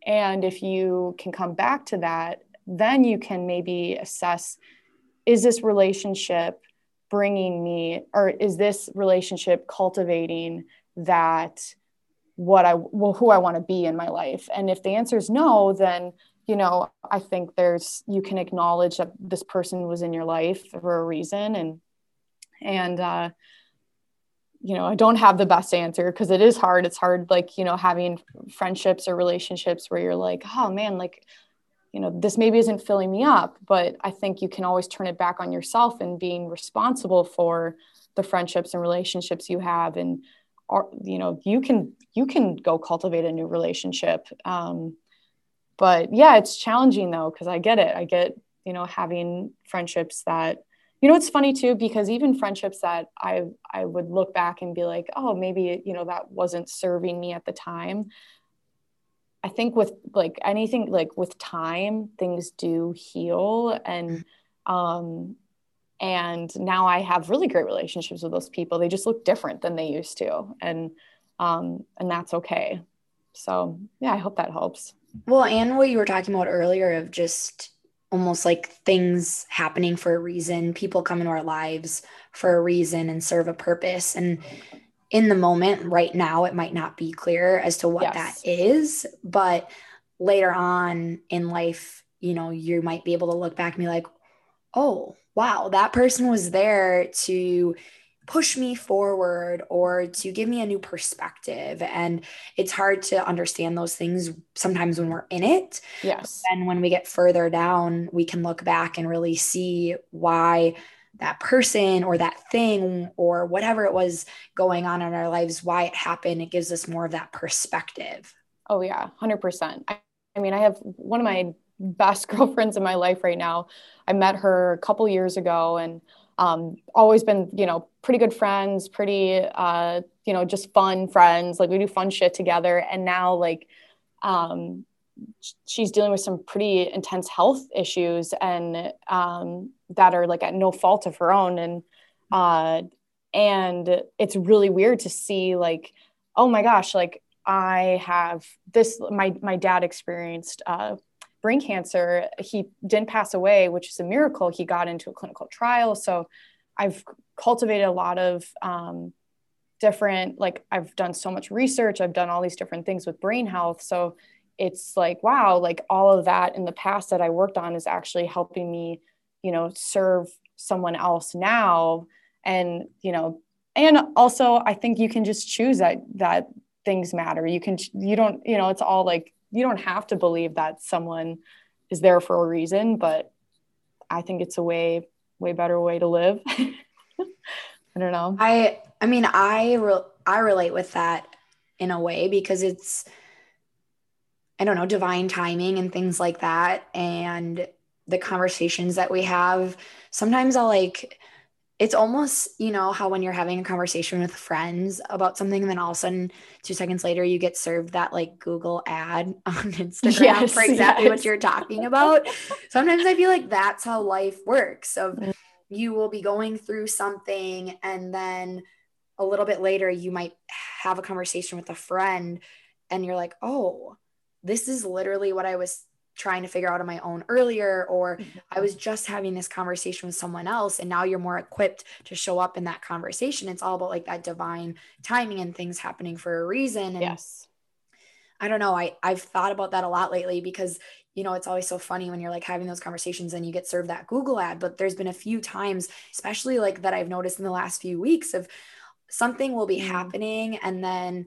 and if you can come back to that then you can maybe assess is this relationship bringing me or is this relationship cultivating that what I well who I want to be in my life? And if the answer is no then you know I think there's you can acknowledge that this person was in your life for a reason and and uh you know I don't have the best answer because it is hard. It's hard like you know having friendships or relationships where you're like oh man like you know this maybe isn't filling me up but i think you can always turn it back on yourself and being responsible for the friendships and relationships you have and are, you know you can you can go cultivate a new relationship. Um, but yeah it's challenging though because i get it. I get you know having friendships that you know it's funny too because even friendships that i i would look back and be like oh maybe you know that wasn't serving me at the time I think with like anything like with time things do heal and um and now I have really great relationships with those people. They just look different than they used to and um and that's okay. So, yeah, I hope that helps. Well, and what you were talking about earlier of just almost like things happening for a reason, people come into our lives for a reason and serve a purpose and in the moment right now it might not be clear as to what yes. that is but later on in life you know you might be able to look back and be like oh wow that person was there to push me forward or to give me a new perspective and it's hard to understand those things sometimes when we're in it yes and when we get further down we can look back and really see why that person or that thing or whatever it was going on in our lives, why it happened. It gives us more of that perspective. Oh, yeah, 100%. I, I mean, I have one of my best girlfriends in my life right now. I met her a couple years ago and um, always been, you know, pretty good friends, pretty, uh, you know, just fun friends. Like we do fun shit together. And now, like, um, she's dealing with some pretty intense health issues and um, that are like at no fault of her own. And uh, and it's really weird to see like oh my gosh like i have this my my dad experienced uh, brain cancer. He didn't pass away which is a miracle. He got into a clinical trial. So i've cultivated a lot of um, different like i've done so much research. I've done all these different things with brain health. So it's like wow like all of that in the past that i worked on is actually helping me you know serve someone else now. And you know and also i think you can just choose that that things matter. You can you don't you know it's all like you don't have to believe that someone is there for a reason but i think it's a way way better way to live. I don't know. I i mean i re- i relate with that in a way because it's I don't know, divine timing and things like that. And the conversations that we have, sometimes I'll like, it's almost, you know, how when you're having a conversation with friends about something, and then all of a sudden, two seconds later, you get served that like Google ad on Instagram yes, for exactly yes. what you're talking about. Sometimes I feel like that's how life works. Of mm. you will be going through something, and then a little bit later, you might have a conversation with a friend, and you're like, oh, this is literally what I was trying to figure out on my own earlier or mm-hmm. i was just having this conversation with someone else and now you're more equipped to show up in that conversation it's all about like that divine timing and things happening for a reason and yes i don't know i i've thought about that a lot lately because you know it's always so funny when you're like having those conversations and you get served that google ad but there's been a few times especially like that i've noticed in the last few weeks of something will be mm-hmm. happening and then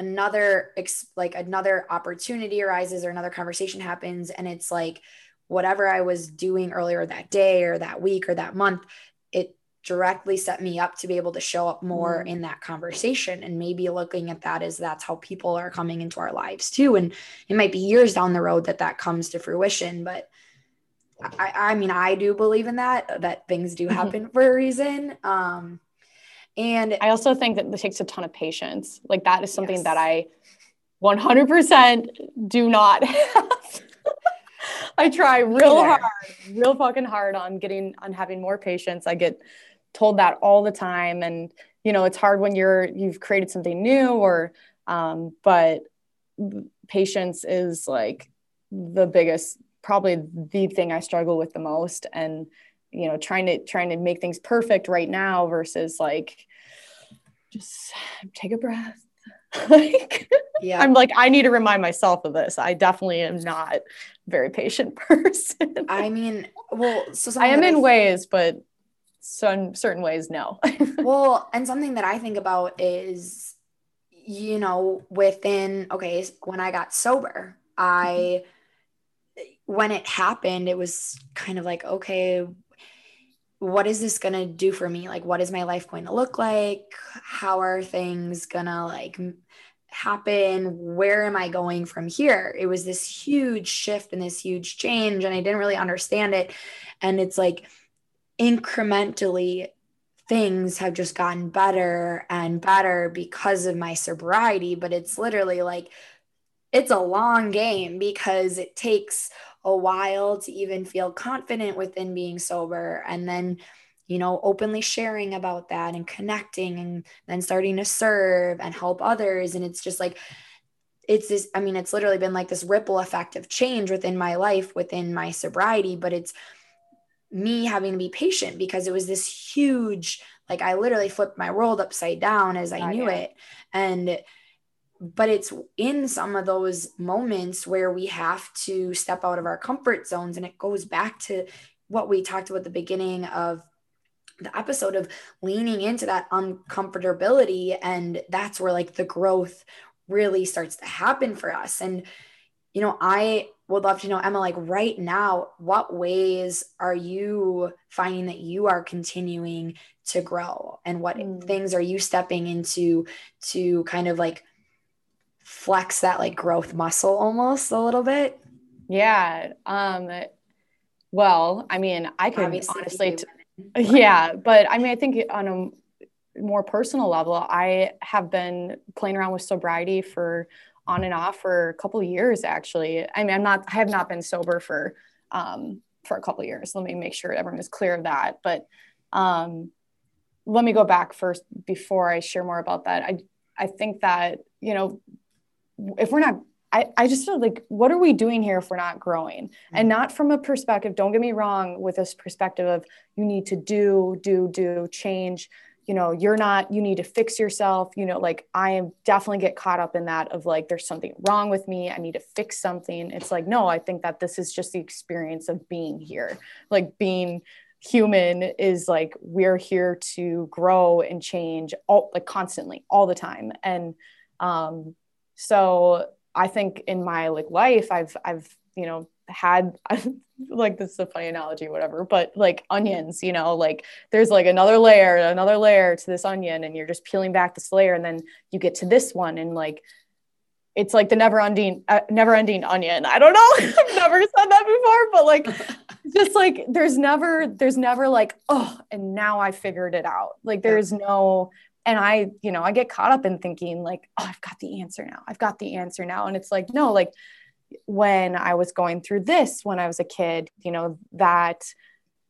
another like another opportunity arises or another conversation happens and it's like whatever i was doing earlier that day or that week or that month it directly set me up to be able to show up more mm. in that conversation. And maybe looking at that as that's how people are coming into our lives too. And it might be years down the road that that comes to fruition but i i mean i do believe in that that things do happen for a reason. Um and I also think that it takes a ton of patience. Like that is something yes. that I 100% do not have. I try real hard, real fucking hard on getting on having more patience. I get told that all the time and you know, it's hard when you're you've created something new or um but patience is like the biggest probably the thing I struggle with the most and you know trying to trying to make things perfect right now versus like just take a breath. Like yeah. I'm like i need to remind myself of this. I definitely am not a very patient person. I mean well so i am in I, ways but some certain ways no. Well and something that i think about is you know within okay when i got sober i mm-hmm. when it happened it was kind of like okay what is this going to do for me? Like, what is my life going to look like? How are things going to like happen? Where am I going from here? It was this huge shift and this huge change, and I didn't really understand it. And it's like incrementally, things have just gotten better and better because of my sobriety. But it's literally like, it's a long game because it takes a while to even feel confident within being sober and then you know openly sharing about that and connecting and then starting to serve and help others. And it's just like it's this i mean it's literally been like this ripple effect of change within my life within my sobriety but it's me having to be patient because it was this huge like i literally flipped my world upside down as i knew it. And but it's in some of those moments where we have to step out of our comfort zones and it goes back to what we talked about at the beginning of the episode of leaning into that uncomfortability and that's where like the growth really starts to happen for us and you know i would love to know emma like right now what ways are you finding that you are continuing to grow and what mm. things are you stepping into to kind of like flex that like growth muscle almost a little bit? Yeah. Um well, I mean, I could Obviously honestly t- yeah, but I mean, I think on a more personal level, I have been playing around with sobriety for on and off for a couple years actually. I mean, I'm not I have not been sober for um for a couple years. Let me make sure everyone is clear of that. But um let me go back first before I share more about that. I I think that, you know, if we're not I, I just feel like what are we doing here if we're not growing? Mm-hmm. and not from a perspective don't get me wrong with this perspective of you need to do do do change. You know you're not you need to fix yourself. You know like i am definitely get caught up in that of like there's something wrong with me. I need to fix something. It's like no i think that this is just the experience of being here. Like being human is like we're here to grow and change all like constantly all the time. And um so I think in my like life, I've I've you know had like this is a funny analogy, whatever, but like onions, you know, like there's like another layer, another layer to this onion, and you're just peeling back this layer, and then you get to this one, and like it's like the never ending uh, never ending onion. I don't know. I've never said that before but like just like there's never there's never like oh and now i figured it out. Like there's no and I, you know, I get caught up in thinking like, oh, I've got the answer now. I've got the answer now. And it's like, no, like when I was going through this when I was a kid, you know, that,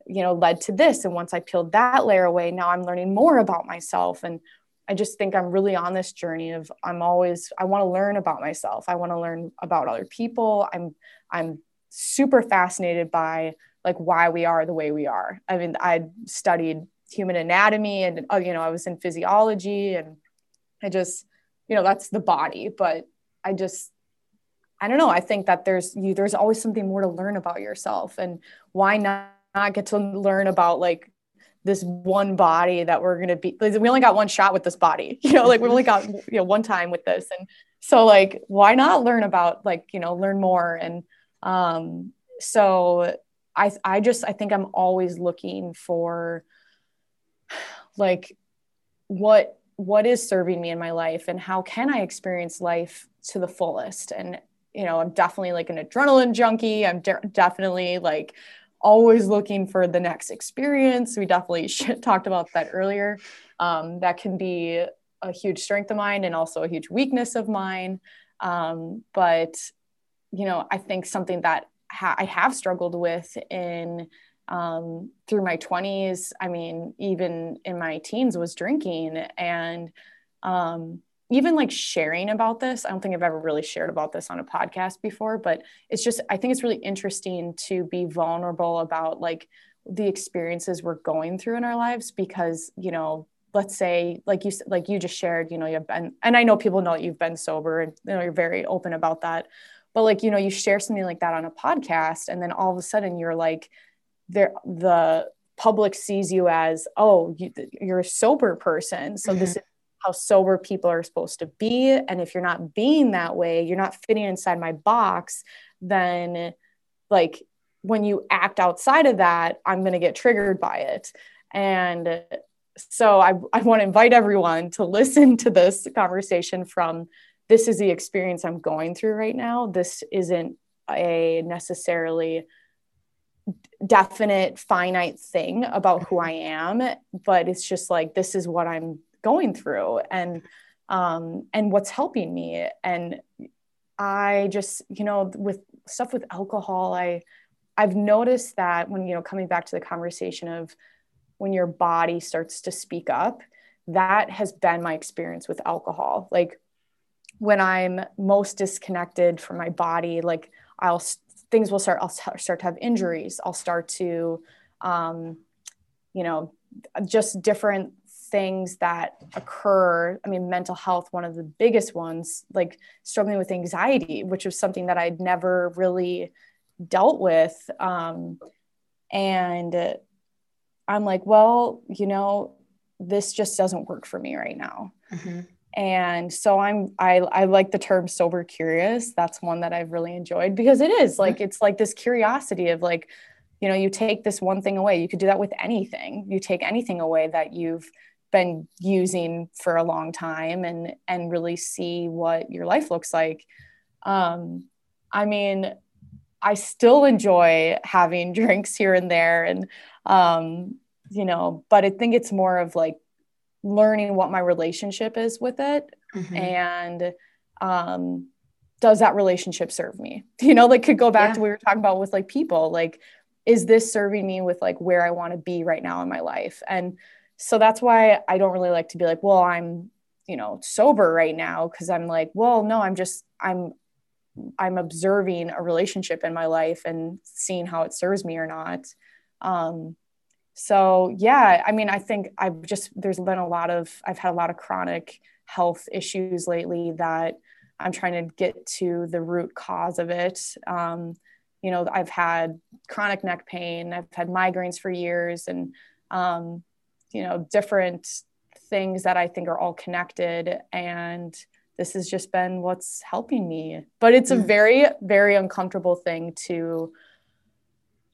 you know, led to this. And once I peeled that layer away, now I'm learning more about myself. And I just think I'm really on this journey of I'm always I want to learn about myself. I want to learn about other people. I'm I'm super fascinated by like why we are the way we are. I mean, I studied human anatomy and uh, you know, I was in physiology and I just, you know, that's the body, but I just I don't know. I think that there's you there's always something more to learn about yourself and why not, not get to learn about like this one body that we're going to be we only got one shot with this body you know like we only got you know one time with this and so like why not learn about like you know learn more and um so i i just i think i'm always looking for like what what is serving me in my life and how can i experience life to the fullest and you know i'm definitely like an adrenaline junkie i'm de- definitely like always looking for the next experience. We definitely talked about that earlier. Um, that can be a huge strength of mine and also a huge weakness of mine. Um, but, you know, I think something that ha- I have struggled with in um, through my 20s, I mean, even in my teens, was drinking. And um, even like sharing about this, I don't think I've ever really shared about this on a podcast before, but it's just, I think it's really interesting to be vulnerable about like the experiences we're going through in our lives because, you know, let's say like you like you just shared you know you've been and i know people know you've been sober and you know you're very open about that but like you know you share something like that on a podcast and then all of a sudden you're like there the public sees you as oh you, are a sober person so mm-hmm. this is how sober people are supposed to be. And if you're not being that way, you're not fitting inside my box, then like when you act outside of that, I'm going to get triggered by it. And so I, I want to invite everyone to listen to this conversation from this is the experience I'm going through right now. This isn't a necessarily definite finite thing about who I am, but it's just like this is what I'm going through. And um, and what's helping me and i just you know with stuff with alcohol i i've noticed that when you know coming back to the conversation of when your body starts to speak up that has been my experience with alcohol. Like when i'm most disconnected from my body like i'll things will start i'll start to have injuries. I'll start to um, you know just different things that occur. I mean mental health one of the biggest ones like struggling with anxiety which was something that i'd never really dealt with. Um, and i'm like well you know this just doesn't work for me right now. Mm-hmm. And so i'm I, I like the term sober curious. That's one that i've really enjoyed because it is like it's like this curiosity of like you know you take this one thing away. You could do that with anything. You take anything away that you've been using for a long time and and really see what your life looks like. Um i mean i still enjoy having drinks here and there and um you know but i think it's more of like learning what my relationship is with it mm-hmm. and um does that relationship serve me you know like could go back yeah. to what we were talking about with like people like is this serving me with like where i want to be right now in my life and so that's why I don't really like to be like, well, I'm, you know, sober right now because I'm like, well, no, I'm just I'm I'm observing a relationship in my life and seeing how it serves me or not. Um, so yeah, I mean, I think I've just there's been a lot of I've had a lot of chronic health issues lately that I'm trying to get to the root cause of it. Um, you know, I've had chronic neck pain, I've had migraines for years, and um, you know different things that i think are all connected and this has just been what's helping me but it's a mm. very very uncomfortable thing to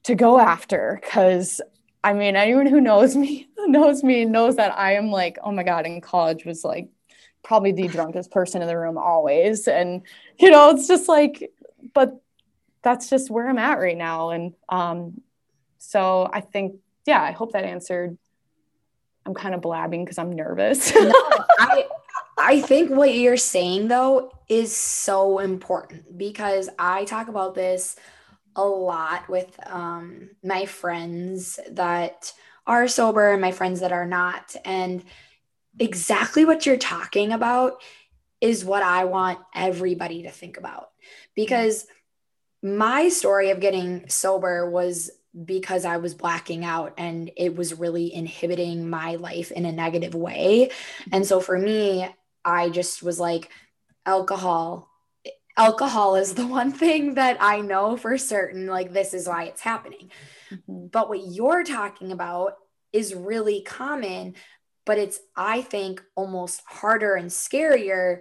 to go after because i mean anyone who knows me knows me knows that i am like oh my god in college was like probably the drunkest person in the room always. And you know it's just like but that's just where i'm at right now. And um so i think yeah i hope that answered. I'm kind of blabbing because I'm nervous. no, I I think what you're saying though is so important because I talk about this a lot with um, my friends that are sober and my friends that are not. And exactly what you're talking about is what I want everybody to think about because my story of getting sober was because I was blacking out and it was really inhibiting my life in a negative way. And so for me, I just was like, alcohol. Alcohol is the one thing that I know for certain, like, this is why it's happening. Mm-hmm. But what you're talking about is really common, but it's, I think, almost harder and scarier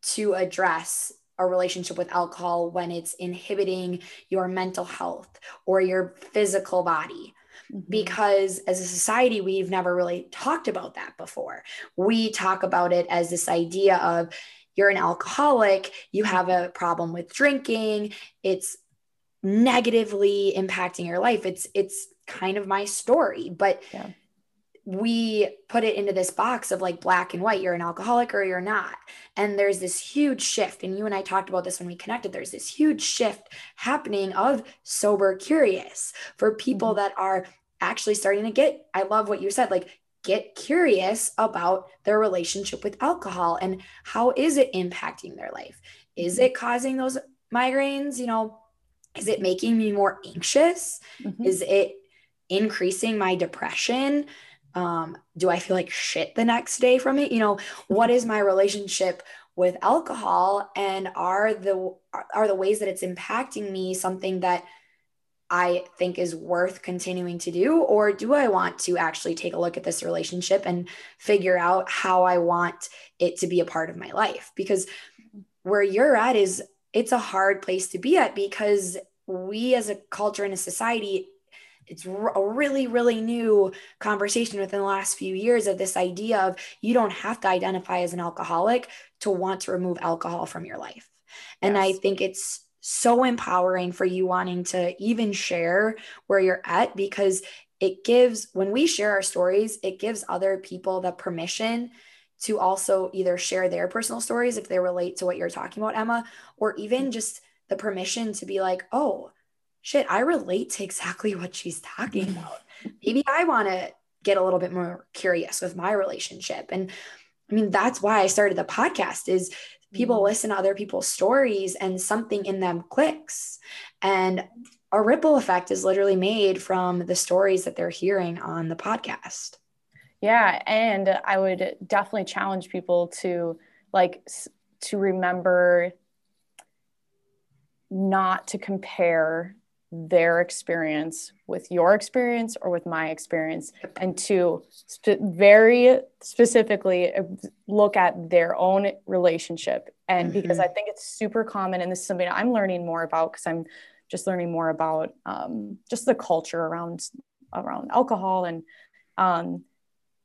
to address a relationship with alcohol when it's inhibiting your mental health or your physical body. Mm-hmm. Because as a society, we've never really talked about that before. We talk about it as this idea of you're an alcoholic, you have a problem with drinking, it's negatively impacting your life. It's it's kind of my story, but yeah. we put it into this box of like black and white, you're an alcoholic or you're not. And there's this huge shift and you and I talked about this when we connected. There's this huge shift happening of sober curious for people mm-hmm. that are actually starting to get I love what you said like get curious about their relationship with alcohol and how is it impacting their life? Is mm-hmm. it causing those migraines you know? Is it making me more anxious? Mm-hmm. is it increasing my depression? Um, do i feel like shit the next day from it? You know what is my relationship with alcohol? And are the are the ways that it's impacting me something that I think is worth continuing to do? Or do I want to actually take a look at this relationship and figure out how I want it to be a part of my life? Because where you're at is it's a hard place to be at because we as a culture and a society, it's a really, really new conversation within the last few years of this idea of you don't have to identify as an alcoholic to want to remove alcohol from your life. And yes. I think it's so empowering for you wanting to even share where you're at because it gives, when we share our stories, it gives other people the permission to also either share their personal stories if they relate to what you're talking about, Emma, or even mm-hmm. just the permission to be like, oh, shit, I relate to exactly what she's talking mm-hmm. about. Maybe I want to get a little bit more curious with my relationship. And I mean, that's why I started the podcast is people mm-hmm. listen to other people's stories and something in them clicks and a ripple effect is literally made from the stories that they're hearing on the podcast yeah and i would definitely challenge people to like to remember not to compare their experience with your experience or with my experience and to sp- very specifically uh, look at their own relationship and mm-hmm. because i think it's super common and this is something i'm learning more about because i'm just learning more about um, just the culture around around alcohol and um,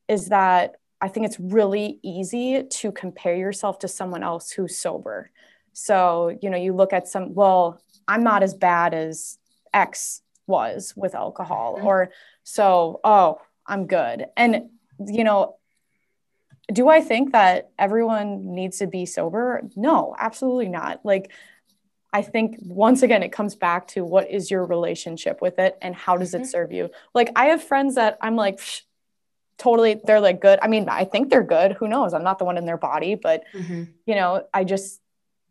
is that i think it's really easy to compare yourself to someone else who's sober so you know you look at some well i'm not as bad as X was with alcohol mm-hmm. or so oh i'm good. And you know do i think that everyone needs to be sober? No absolutely not. Like i think once again it comes back to what is your relationship with it and how does mm-hmm. it serve you? Like i have friends that i'm like totally they're like good. I mean i think they're good. Who knows? I'm not the one in their body but mm-hmm. you know i just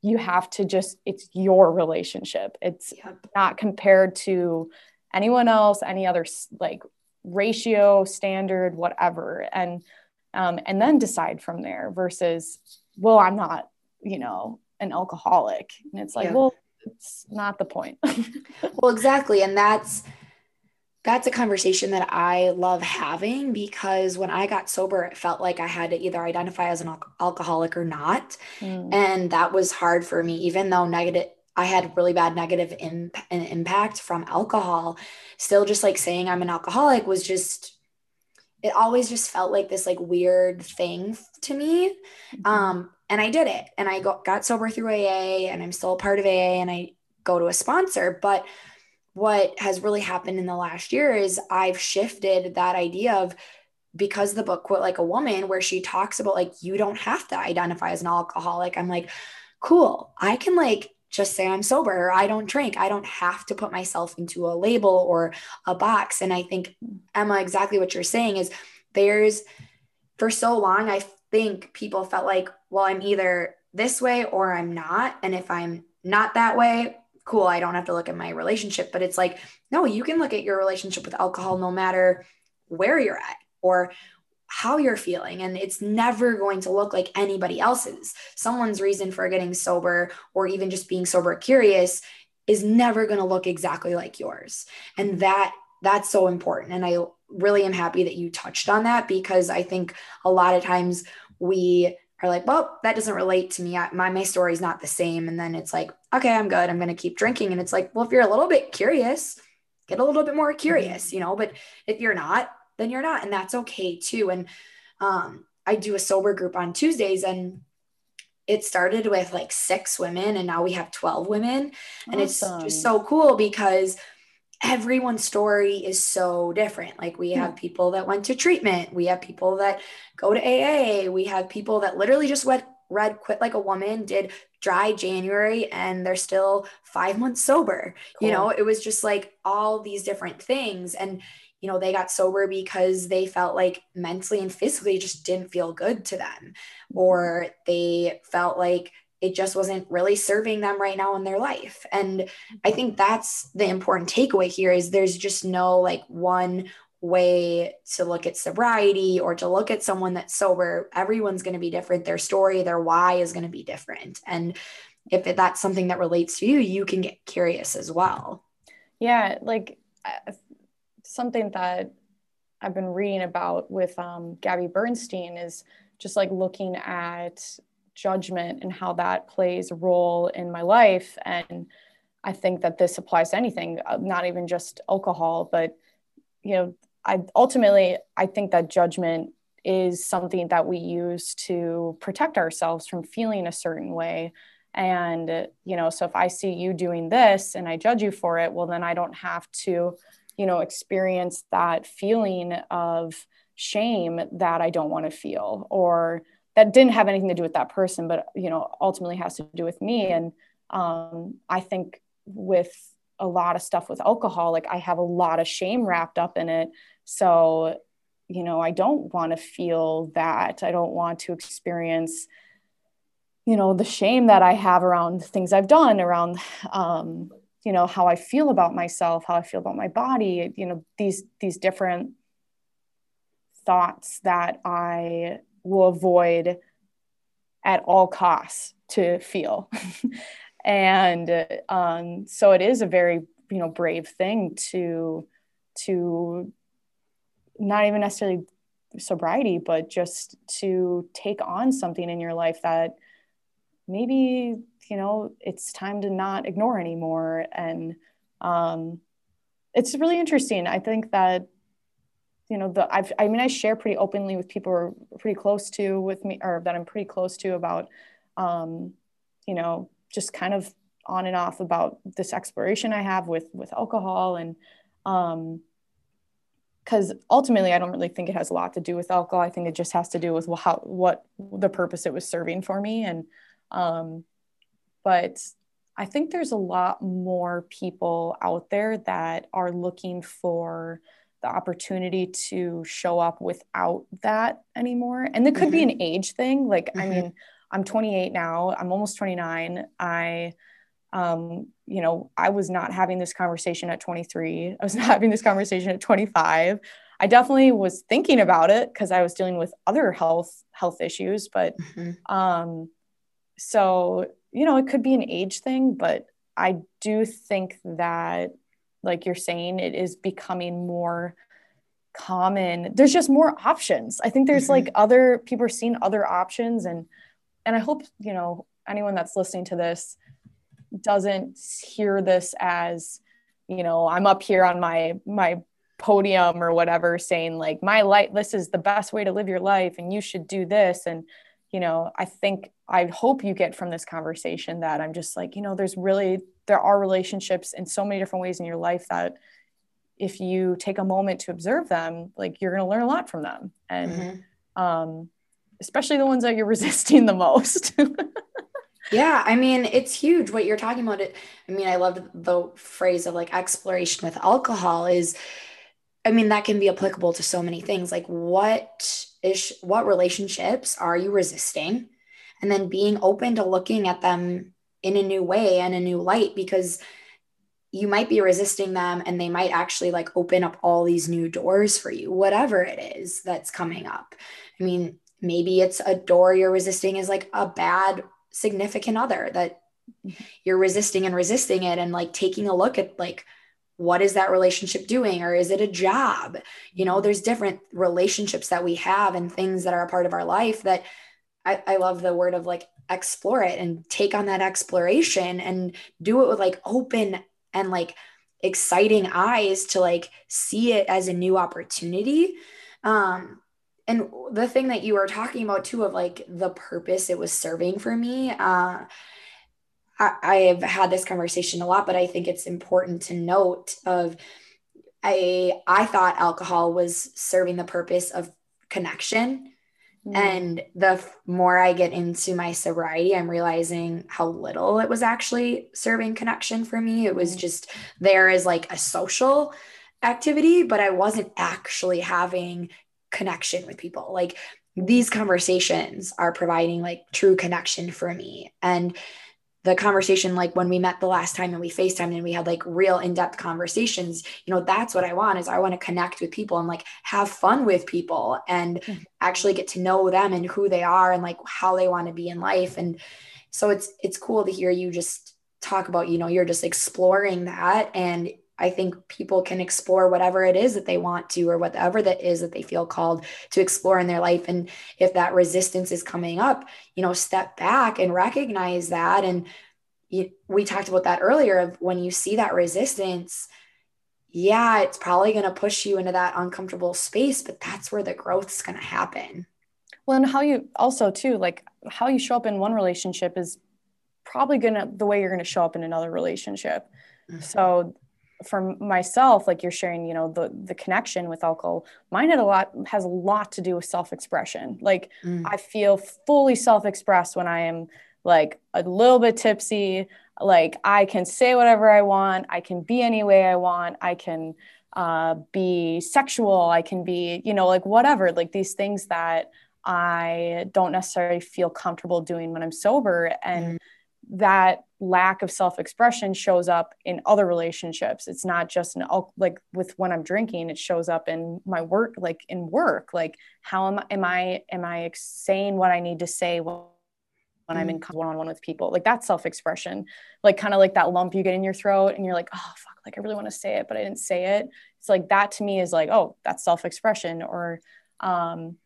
you have to just it's your relationship. It's yep. not compared to anyone else any other like ratio standard whatever. And um, and then decide from there versus well i'm not you know an alcoholic. And it's like yeah. well it's not the point. Well exactly. And that's that's a conversation that I love having because when I got sober, it felt like I had to either identify as an al- alcoholic or not. Mm. And that was hard for me, even though negative, I had really bad negative imp- impact from alcohol. Still, just like saying I'm an alcoholic was just, it always just felt like this like weird thing to me. Mm-hmm. Um, and I did it and I got, got sober through AA and I'm still a part of AA and I go to a sponsor. But what has really happened in the last year is I've shifted that idea of because the book quit like a woman where she talks about like you don't have to identify as an alcoholic i'm like cool. I can like just say i'm sober. I don't drink. I don't have to put myself into a label or a box. And i think emma exactly what you're saying is there's for so long i think people felt like, well, I'm either this way or I'm not. And if I'm not that way, cool, I don't have to look at my relationship. But it's like, no, you can look at your relationship with alcohol no matter where you're at or how you're feeling. And it's never going to look like anybody else's. Someone's reason for getting sober or even just being sober curious is never going to look exactly like yours. And that that's so important. And I really am happy that you touched on that because I think a lot of times we are like, well, that doesn't relate to me. I, my my story is not the same. And then it's like, okay, I'm good. I'm going to keep drinking. And it's like, well, if you're a little bit curious, get a little bit more curious, you know. But if you're not, then you're not, and that's okay too. And um, I do a sober group on Tuesdays, and it started with like six women, and now we have twelve women, and awesome. it's just so cool because everyone's story is so different. Like we have people that went to treatment, we have people that go to AA, we have people that literally just went read quit like a woman did dry january and they're still five months sober. Cool. you know it was just like all these different things and you know they got sober because they felt like mentally and physically just didn't feel good to them or they felt like it just wasn't really serving them right now in their life. And i mm-hmm. think that's the important takeaway here is there's just no like one way to look at sobriety or to look at someone that's sober everyone's going to be different. Their story their why is going to be different. And if that's something that relates to you you can get curious as well. Yeah like uh, something that i've been reading about with um, gabby bernstein is just like looking at judgment and how that plays a role in my life. And I think that this applies to anything, uh, not even just alcohol, but you know, I ultimately I think that judgment is something that we use to protect ourselves from feeling a certain way. And you know, so if I see you doing this and I judge you for it, well, then I don't have to, you know, experience that feeling of shame that I don't want to feel or that didn't have anything to do with that person but you know ultimately has to do with me and um, i think with a lot of stuff with alcohol like i have a lot of shame wrapped up in it so you know i don't want to feel that i don't want to experience you know the shame that i have around things i've done around um, you know how i feel about myself how i feel about my body you know these these different thoughts that i will avoid at all costs to feel. and um, so it is a very you know brave thing to to not even necessarily sobriety but just to take on something in your life that maybe you know it's time to not ignore anymore. And um, it's really interesting. I think that you know the I've, i mean i share pretty openly with people who are pretty close to with me or that i'm pretty close to about um, you know just kind of on and off about this exploration i have with with alcohol and um because ultimately i don't really think it has a lot to do with alcohol i think it just has to do with how what the purpose it was serving for me and um but i think there's a lot more people out there that are looking for the opportunity to show up without that anymore. And it could mm-hmm. be an age thing. Like, mm-hmm. I mean, I'm 28 now, I'm almost 29. I, um, you know, I was not having this conversation at 23. I was not having this conversation at 25. I definitely was thinking about it because I was dealing with other health health issues, but mm-hmm. um, so you know, it could be an age thing, but I do think that like you're saying, it is becoming more common. There's just more options. I think there's mm-hmm. like other people are seeing other options and and I hope, you know, anyone that's listening to this doesn't hear this as, you know, I'm up here on my my podium or whatever saying like my life this is the best way to live your life and you should do this. And you know i think i hope you get from this conversation that i'm just like you know there's really there are relationships in so many different ways in your life that if you take a moment to observe them like you're going to learn a lot from them. And mm-hmm. um, especially the ones that you're resisting the most yeah i mean it's huge what you're talking about it i mean i love the phrase of like exploration with alcohol is I mean, that can be applicable to so many things. Like, what is what relationships are you resisting? And then being open to looking at them in a new way and a new light because you might be resisting them and they might actually like open up all these new doors for you, whatever it is that's coming up. I mean, maybe it's a door you're resisting is like a bad significant other that you're resisting and resisting it and like taking a look at like what is that relationship doing or is it a job? You know there's different relationships that we have and things that are a part of our life that I, I love the word of like explore it and take on that exploration and do it with like open and like exciting eyes to like see it as a new opportunity. Um and the thing that you were talking about too of like the purpose it was serving for me uh I, i've had this conversation a lot, but I think it's important to note of I I thought alcohol was serving the purpose of connection. Mm. And the more I get into my sobriety, I'm realizing how little it was actually serving connection for me. It was mm. just there as like a social activity, but I wasn't actually having connection with people. Like these conversations are providing like true connection for me. And the conversation like when we met the last time and we FaceTime and we had like real in-depth conversations, you know, that's what I want is I want to connect with people and like have fun with people and mm-hmm. actually get to know them and who they are and like how they want to be in life. And so it's it's cool to hear you just talk about, you know, you're just exploring that and I think people can explore whatever it is that they want to, or whatever that is that they feel called to explore in their life. And if that resistance is coming up, you know, step back and recognize that. And you, we talked about that earlier of when you see that resistance, yeah, it's probably going to push you into that uncomfortable space, but that's where the growth is going to happen. Well, and how you also, too, like how you show up in one relationship is probably going to the way you're going to show up in another relationship. Mm-hmm. So for myself like you're sharing you know the the connection with alcohol mine had a lot has a lot to do with self-expression. Like mm. i feel fully self-expressed when i am like a little bit tipsy. Like i can say whatever i want. I can be any way i want. I can uh, be sexual. I can be you know like whatever like these things that i don't necessarily feel comfortable doing when i'm sober. And mm that lack of self-expression shows up in other relationships. It's not just an like with when i'm drinking it shows up in my work like in work. Like how am, am i am i saying what i need to say when, when i'm in mm. one-on-one with people? Like that's self-expression. Like kind of like that lump you get in your throat and you're like oh fuck like i really want to say it but i didn't say it. It's like that to me is like oh that's self-expression or um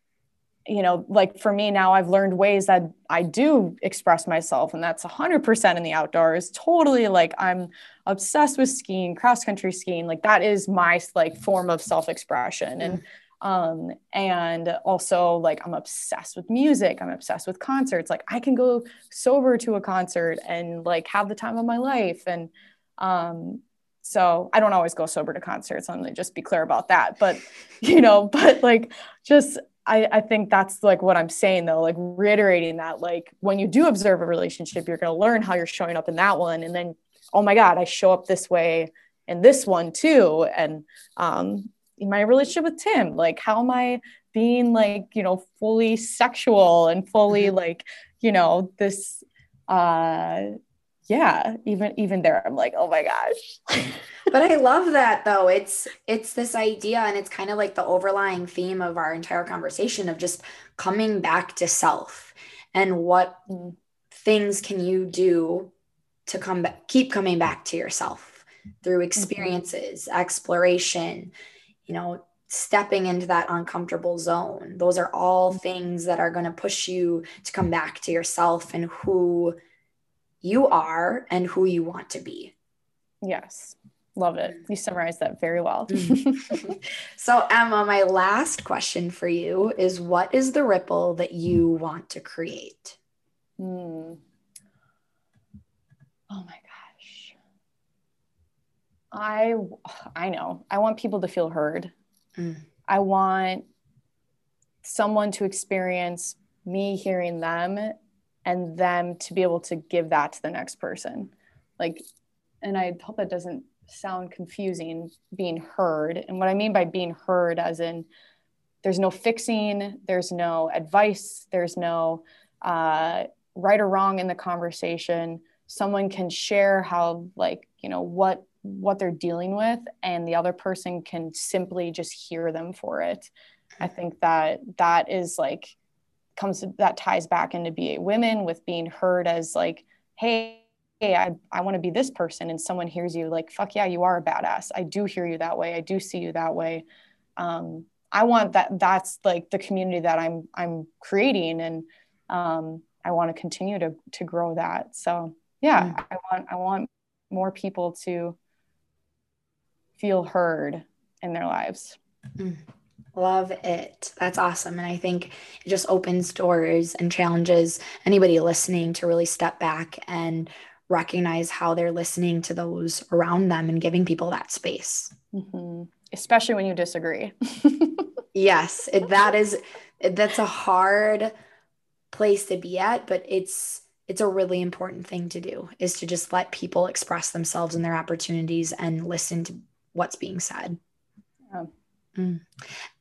you know, like for me now, I've learned ways that I do express myself, and that's 100% in the outdoors. Totally like I'm obsessed with skiing, cross country skiing. Like that is my like form of self expression. And um and also like i'm obsessed with music i'm obsessed with concerts like i can go sober to a concert and like have the time of my life and um so i don't always go sober to concerts i'm gonna just be clear about that but you know but like just I, I think that's like what I'm saying though, like reiterating that, like when you do observe a relationship, you're going to learn how you're showing up in that one. And then, oh my God, I show up this way in this one too. And um, in my relationship with Tim, like how am I being like, you know, fully sexual and fully mm-hmm. like, you know, this, uh, yeah, even, even there, I'm like, oh my gosh. but I love that though. It's it's this idea and it's kind of like the overlying theme of our entire conversation of just coming back to self and what things can you do to come back keep coming back to yourself through mm-hmm. experiences, exploration, you know, stepping into that uncomfortable zone. Those are all mm-hmm. things that are going to push you to come back to yourself and who you are and who you want to be. Yes. Love it. You summarized that very well. Mm-hmm. so, Emma, my last question for you is what is the ripple that you want to create? Mm. Oh my gosh. I I know. I want people to feel heard. Mm. I want someone to experience me hearing them and them to be able to give that to the next person. Like and I hope that doesn't sound confusing being heard. And what I mean by being heard, as in there's no fixing, there's no advice, there's no uh, right or wrong in the conversation. Someone can share how, like, you know, what what they're dealing with and the other person can simply just hear them for it i think that that is like comes that ties back into ba women with being heard as like hey hey i, I want to be this person and someone hears you like fuck yeah you are a badass i do hear you that way i do see you that way um, i want that that's like the community that i'm i'm creating and um, i want to continue to to grow that so yeah mm. i want i want more people to feel heard in their lives. Mm. Love it. That's awesome. And I think it just opens doors and challenges anybody listening to really step back and recognize how they're listening to those around them and giving people that space. Mm-hmm. Especially when you disagree. yes, it, that is that's a hard place to be at, but it's it's a really important thing to do is to just let people express themselves and their opportunities and listen to what's being said. Mm.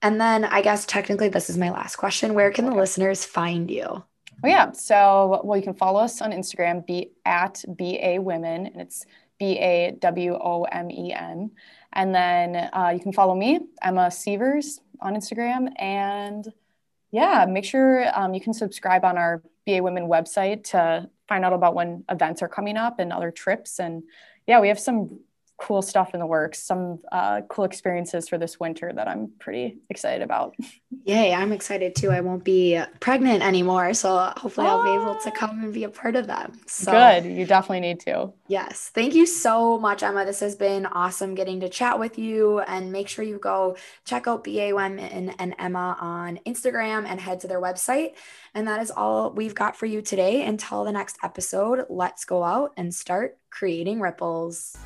And then I guess technically this is my last question. Where can okay. the listeners find you? Oh yeah. So well you can follow us on Instagram, be at BA Women, and it's B A W O M E N. And then uh, you can follow me, Emma Sievers, on Instagram. And yeah, make sure um, you can subscribe on our BA Women website to find out about when events are coming up and other trips. And yeah, we have some cool stuff in the works, some uh, cool experiences for this winter that I'm pretty excited about. Yay, I'm excited too. I won't be pregnant anymore, so hopefully I'll be able to come and be a part of them. So, Good, you definitely need to. Yes, thank you so much, Emma. This has been awesome getting to chat with you, and make sure you go check out BA Women and Emma on Instagram and head to their website. And that is all we've got for you today. Until the next episode, let's go out and start creating ripples.